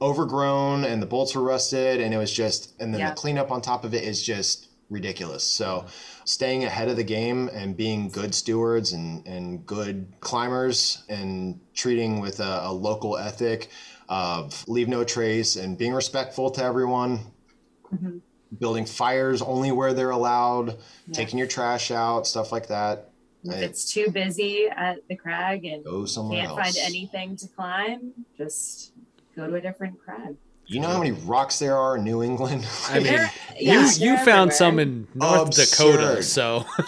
Speaker 3: overgrown and the bolts were rusted. And it was just, and then yeah. the cleanup on top of it is just ridiculous. So, staying ahead of the game and being good stewards and, and good climbers and treating with a, a local ethic of leave no trace and being respectful to everyone. Mm-hmm. Building fires only where they're allowed, yeah. taking your trash out, stuff like that.
Speaker 4: If it's too busy at the crag and go somewhere can't else. find anything to climb, just go to a different crag.
Speaker 3: You know how many rocks there are in New England? (laughs)
Speaker 2: I mean, yeah, you you found everywhere. some in North Absurd. Dakota, so (laughs)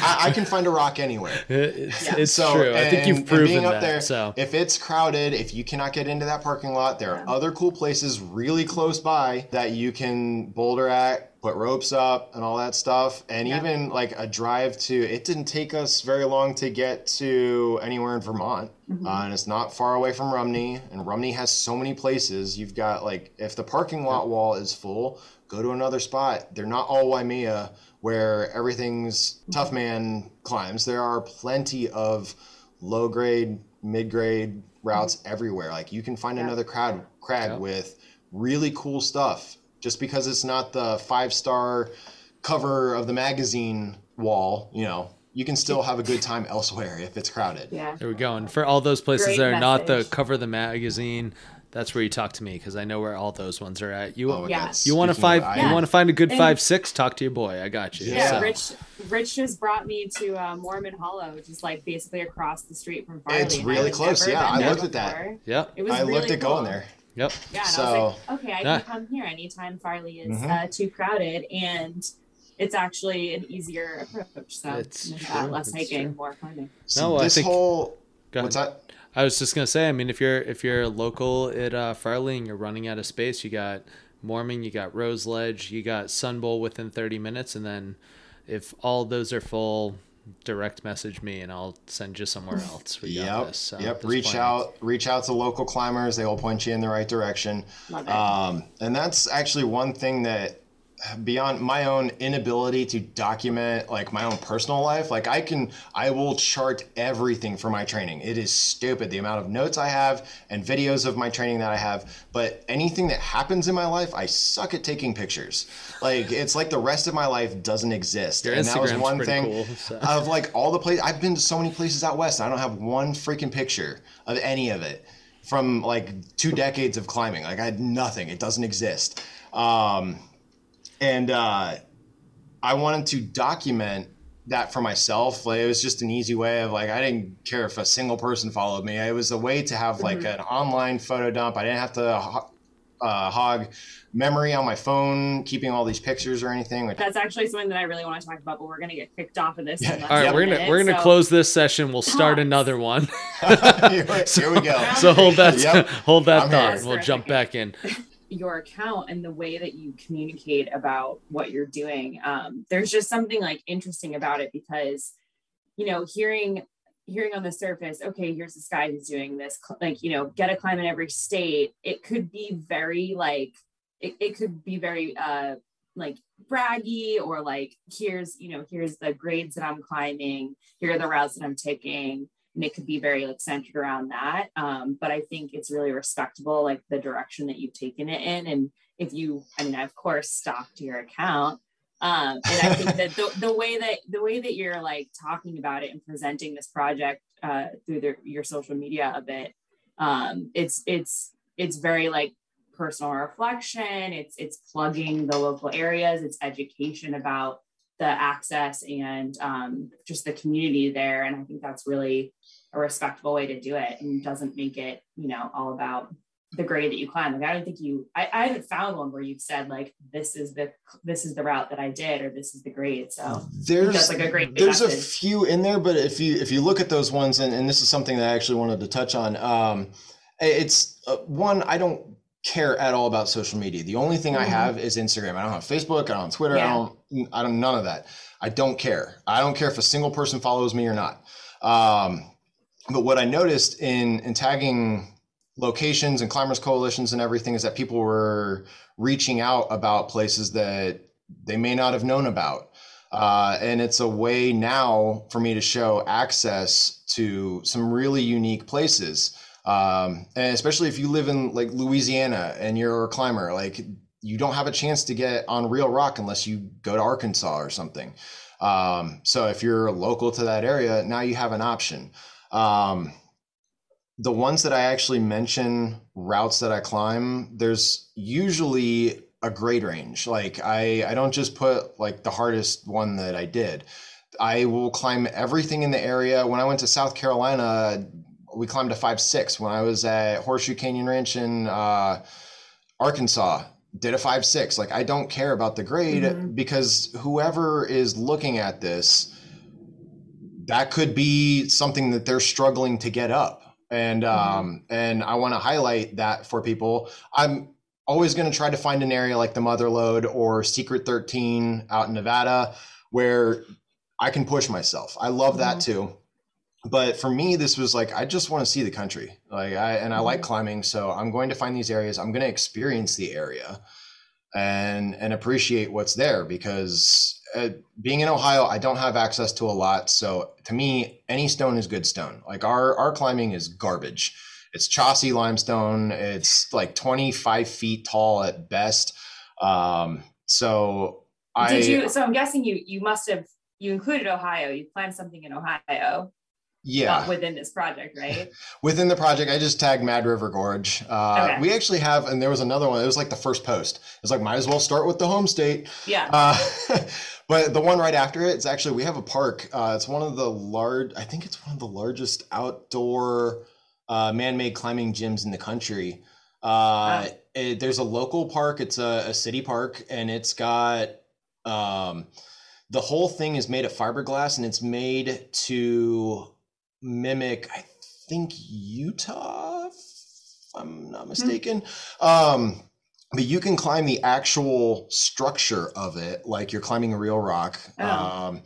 Speaker 3: I, I, can find a rock anywhere. (laughs)
Speaker 2: It's, yeah. it's so, true. And, I think you've proven that. There, so
Speaker 3: if it's crowded, if you cannot get into that parking lot, there are yeah. other cool places really close by that you can boulder at put ropes up and all that stuff and yeah. even like a drive to it didn't take us very long to get to anywhere in vermont mm-hmm. uh, and it's not far away from rumney and rumney has so many places you've got like if the parking lot wall is full go to another spot they're not all waimea where everything's mm-hmm. tough man climbs there are plenty of low grade mid grade routes mm-hmm. everywhere like you can find yeah. another crowd crag yeah. with really cool stuff just because it's not the five star cover of the magazine wall, you know, you can still have a good time elsewhere if it's crowded.
Speaker 4: Yeah.
Speaker 2: There we go. And for all those places Great that are message. not the cover of the magazine, that's where you talk to me because I know where all those ones are at. You
Speaker 3: Oh,
Speaker 4: Yeah.
Speaker 2: you want to
Speaker 3: speaking
Speaker 2: find
Speaker 3: I-
Speaker 2: you want to find a good
Speaker 4: And-
Speaker 2: five six? Talk to your boy. I got you.
Speaker 4: Yeah,
Speaker 2: So,
Speaker 4: Rich. Rich just brought me to uh, Mormon Hollow, just like basically across the street from Farley.
Speaker 3: It's really close, yeah, I
Speaker 4: there
Speaker 3: looked at that.
Speaker 4: before.
Speaker 2: Yep.
Speaker 4: It was
Speaker 3: I
Speaker 4: really
Speaker 3: looked at
Speaker 4: cool.
Speaker 3: going there.
Speaker 2: Yep.
Speaker 4: Yeah, and I
Speaker 3: So-
Speaker 4: was like, okay, I
Speaker 2: Yeah.
Speaker 4: can come here anytime Farley is
Speaker 3: Mhm.
Speaker 4: uh, too crowded, and it's actually an easier approach. So
Speaker 2: It's
Speaker 4: with
Speaker 2: true,
Speaker 4: less
Speaker 2: it's
Speaker 4: hiking,
Speaker 2: true.
Speaker 4: more climbing.
Speaker 3: So
Speaker 2: No, I
Speaker 3: this
Speaker 2: think-
Speaker 3: whole what's that?
Speaker 2: I was just gonna say. I mean, if you're if you're local at uh, Farley and you're running out of space, you got Mormon, you got Rose Ledge, you got Sun Bowl within 30 minutes, and then if all those are full, direct message me and I'll send you somewhere (laughs) else. We got
Speaker 3: Yep.
Speaker 2: this. So
Speaker 3: yep.
Speaker 2: there's
Speaker 3: Reach
Speaker 2: plenty.
Speaker 3: out. Reach out to local climbers. They will point you in the right direction. Um, and that's actually one thing that beyond my own inability to document like my own personal life like i can i will chart everything for my training. It is stupid the amount of notes i have and videos of my training that i have but anything that happens in my life i suck at taking pictures. Like it's like the rest of my life doesn't exist.
Speaker 2: Your
Speaker 3: and that was one thing
Speaker 2: cool, so.
Speaker 3: of like all the places i've been to so many places out west i don't have one freaking picture of any of it from like two decades of climbing. Like i had nothing. It doesn't exist. Um, and uh, I wanted to document that for myself. Like it was just an easy way of like I didn't care if a single person followed me. It was a way to have like an online photo dump. I didn't have to ho- uh, hog memory on my phone, keeping all these pictures or anything. Which,
Speaker 4: That's actually something that I really want to talk about, but we're gonna get kicked off of this.
Speaker 3: Yeah.
Speaker 2: All right,
Speaker 4: than
Speaker 2: we're gonna
Speaker 4: minute,
Speaker 2: we're gonna
Speaker 4: so-
Speaker 2: close this session. We'll start (laughs) another one.
Speaker 3: here, (laughs) here we go. (laughs)
Speaker 2: so hold that
Speaker 3: Yep.
Speaker 2: hold that
Speaker 3: I'm
Speaker 2: thought. We'll jump back in.
Speaker 4: Your account and the way that you communicate about what you're doing. Um, there's just something like interesting about it because you know hearing hearing on the surface okay here's this guy who's doing this like you know get a climb in every state. It could be very like it, it could be very uh like braggy or like here's you know here's the grades that i'm climbing. Here are the routes that i'm taking and it could be very like centered around that. Um, but i think it's really respectable like the direction that you've taken it in. And if you i mean I, of course stalked your account. Um, and i think that the, (laughs) the way that the way that you're like talking about it and presenting this project uh, through the, your social media a bit um, it's it's it's very like personal reflection. It's it's plugging the local areas. It's education about the access and um, just the community there. And i think that's really a respectable way to do it and doesn't make it you know all about the grade that you climb. Like i don't think you I, I haven't found one where you've said like this is the this is the route that i did or this is the grade. So
Speaker 3: there's
Speaker 4: that's like a great
Speaker 3: there's a few in there but if you if you look at those ones and, and this is something that i actually wanted to touch on um it's uh, one i don't care at all about social media. The only thing i
Speaker 4: Mhm.
Speaker 3: have is instagram. I don't have facebook. I don't have twitter. I don't i don't none of that. I don't care. I don't care if a single person follows me or not. Um but what i noticed in in tagging locations and climbers coalitions and everything is that people were reaching out about places that they may not have known about. Uh, and it's a way now for me to show access to some really unique places um, and especially if you live in like louisiana and you're a climber like you don't have a chance to get on real rock unless you go to arkansas or something. Um, so if you're local to that area now you have an option. Um, the ones that i actually mention routes that i climb there's usually a grade range. Like i i don't just put like the hardest one that i did. I will climb everything in the area. When i went to south carolina we climbed a five six. When i was at horseshoe canyon ranch in uh, arkansas did a five six. Like i don't care about the grade
Speaker 4: Mhm.
Speaker 3: because whoever is looking at this that could be something that they're struggling to get up. And um and i want to highlight that for people. I'm always going to try to find an area like the mother lode or secret 13 out in nevada where i can push myself. I love that too but for me this was like i just want to see the country. Like i and i like climbing so i'm going to find these areas. I'm going to experience the area and and appreciate what's there because uh, being in ohio i don't have access to a lot so to me any stone is good stone. Like our our climbing is garbage. It's chossy limestone. It's like 25 feet tall at best. Um so i
Speaker 4: did you so i'm guessing you you must have you included ohio. You planned something in ohio
Speaker 3: Yeah.
Speaker 4: within this project, right? (laughs)
Speaker 3: Within the project, I just tagged Mad River Gorge. Uh,
Speaker 4: Okay.
Speaker 3: We actually have, and there was another one. It was like the first post. It's like might as well start with the home state.
Speaker 4: Yeah.
Speaker 3: Uh, (laughs) but the one right after it, it's actually we have a park. Uh, it's one of the large. I think it's one of the largest outdoor uh, man-made climbing gyms in the country. Uh, it- there's a local park. It's a, a city park, and it's got um, the whole thing is made of fiberglass, and it's made to mimic. I think Utah, if I'm not mistaken. Um, but you can climb the actual structure of it like you're climbing a real rock.
Speaker 4: Oh.
Speaker 3: Um,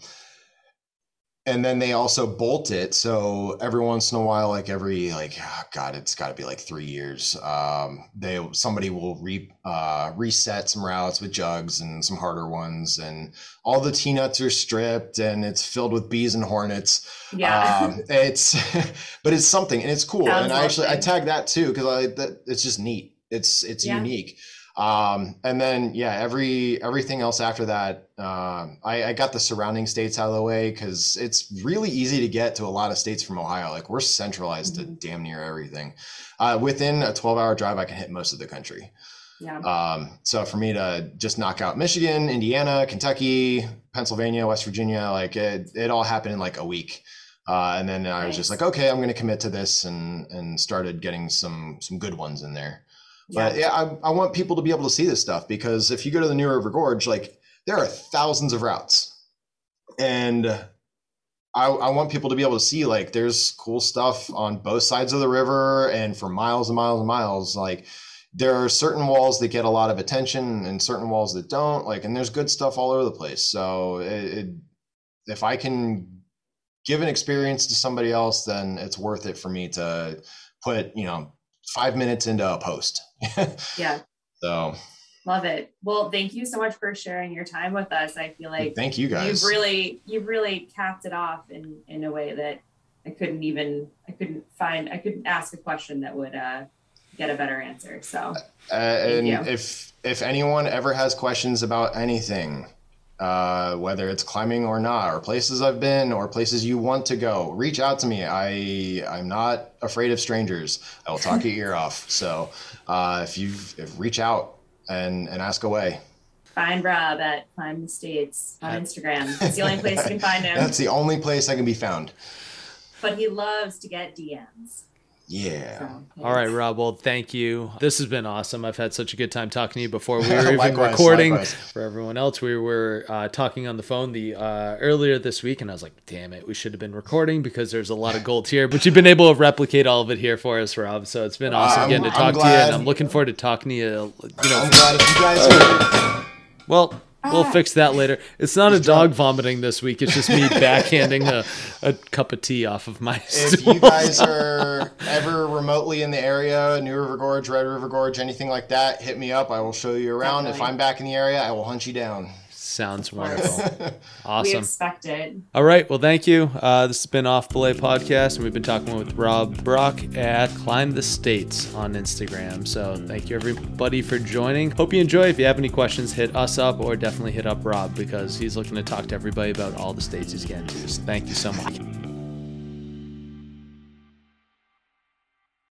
Speaker 3: and then they also bolt it. So every once in a while, like every like oh God, it's got to be like three years. Um, they somebody will re uh, reset some routes with jugs and some harder ones, and all the T nuts are stripped, and it's filled with bees and hornets
Speaker 4: yeah.
Speaker 3: um, it's (laughs) but it's something and it's cool
Speaker 4: Sounds
Speaker 3: and i actually i tag that too because i that it's just neat it's it's
Speaker 4: Yeah.
Speaker 3: unique um and then yeah every everything else after that um i i got the surrounding states out of the way because it's really easy to get to a lot of states from ohio like we're centralized
Speaker 4: Mm-hmm.
Speaker 3: to damn near everything uh within a 12 hour drive i can hit most of the country
Speaker 4: yeah.
Speaker 3: um, so for me to just knock out Michigan, Indiana, Kentucky, Pennsylvania, West Virginia, like it, it all happened in like a week. Uh, and then I was just like, okay, I'm going to commit to this and, and started getting some, some good ones in there. But yeah, I, I want people to be able to see this stuff because if you go to the New River Gorge, like there are thousands of routes and I, I want people to be able to see like there's cool stuff on both sides of the river and for miles and miles and miles. Like there are certain walls that get a lot of attention and certain walls that don't. Like, and there's good stuff all over the place. So it, it, if I can give an experience to somebody else, then it's worth it for me to put you know five minutes into a post. (laughs)
Speaker 4: Yeah.
Speaker 3: so
Speaker 4: Love it. Well, thank you so much for sharing your time with us. I feel like
Speaker 3: thank you guys.
Speaker 4: you've really you've really capped it off in in a way that I couldn't even I couldn't find I couldn't ask a question that would uh get a better answer. So
Speaker 3: Uh, and
Speaker 4: you.
Speaker 3: if if anyone ever has questions about anything, uh, whether it's climbing or not, or places I've been, or places you want to go, reach out to me. I I'm not afraid of strangers. I will talk your ear off. So uh, if you if reach out and and ask away.
Speaker 4: find Rob at Climb the States on Instagram. It's the only place you can find (laughs) him.
Speaker 3: That's the only place I can be found.
Speaker 4: But he loves to get DMs.
Speaker 3: Yeah.
Speaker 4: So,
Speaker 2: All right, Rob. Well, thank you. This has been awesome. I've had such a good time talking to you before (laughs) we were even
Speaker 3: Likewise,
Speaker 2: recording.
Speaker 3: likewise.
Speaker 2: For everyone else, we were uh, talking on the phone the uh, earlier this week, and I was like, "Damn it, we should have been recording because there's a lot of gold here." But you've been able to replicate all of it here for us, Rob. So it's been awesome
Speaker 3: I'm-
Speaker 2: getting to
Speaker 3: I'm
Speaker 2: talk to you, and I'm looking forward to talking to you. You know,
Speaker 3: I'm glad if you guys heard.
Speaker 2: well, we'll ah. fix that later. It's not a dog vomiting this week. It's just me (laughs) backhanding a, a cup of tea off of my.
Speaker 3: If
Speaker 2: stool.
Speaker 3: you guys (laughs) are ever remotely in the area, New River Gorge, Red River Gorge, anything like that, hit me up. I will show you around. If I'm back in the area, I will hunt you down.
Speaker 2: Sounds wonderful. (laughs)
Speaker 4: We
Speaker 2: Awesome.
Speaker 4: expect it.
Speaker 2: All right. Well, thank you. Uh, this has been Off Belay Podcast, and we've been talking with Rob Brock at Climb the States on Instagram. So thank you, everybody, for joining. Hope you enjoy. If you have any questions, hit us up or definitely hit up Rob because he's looking to talk to everybody about all the states he's getting to. So thank you so much.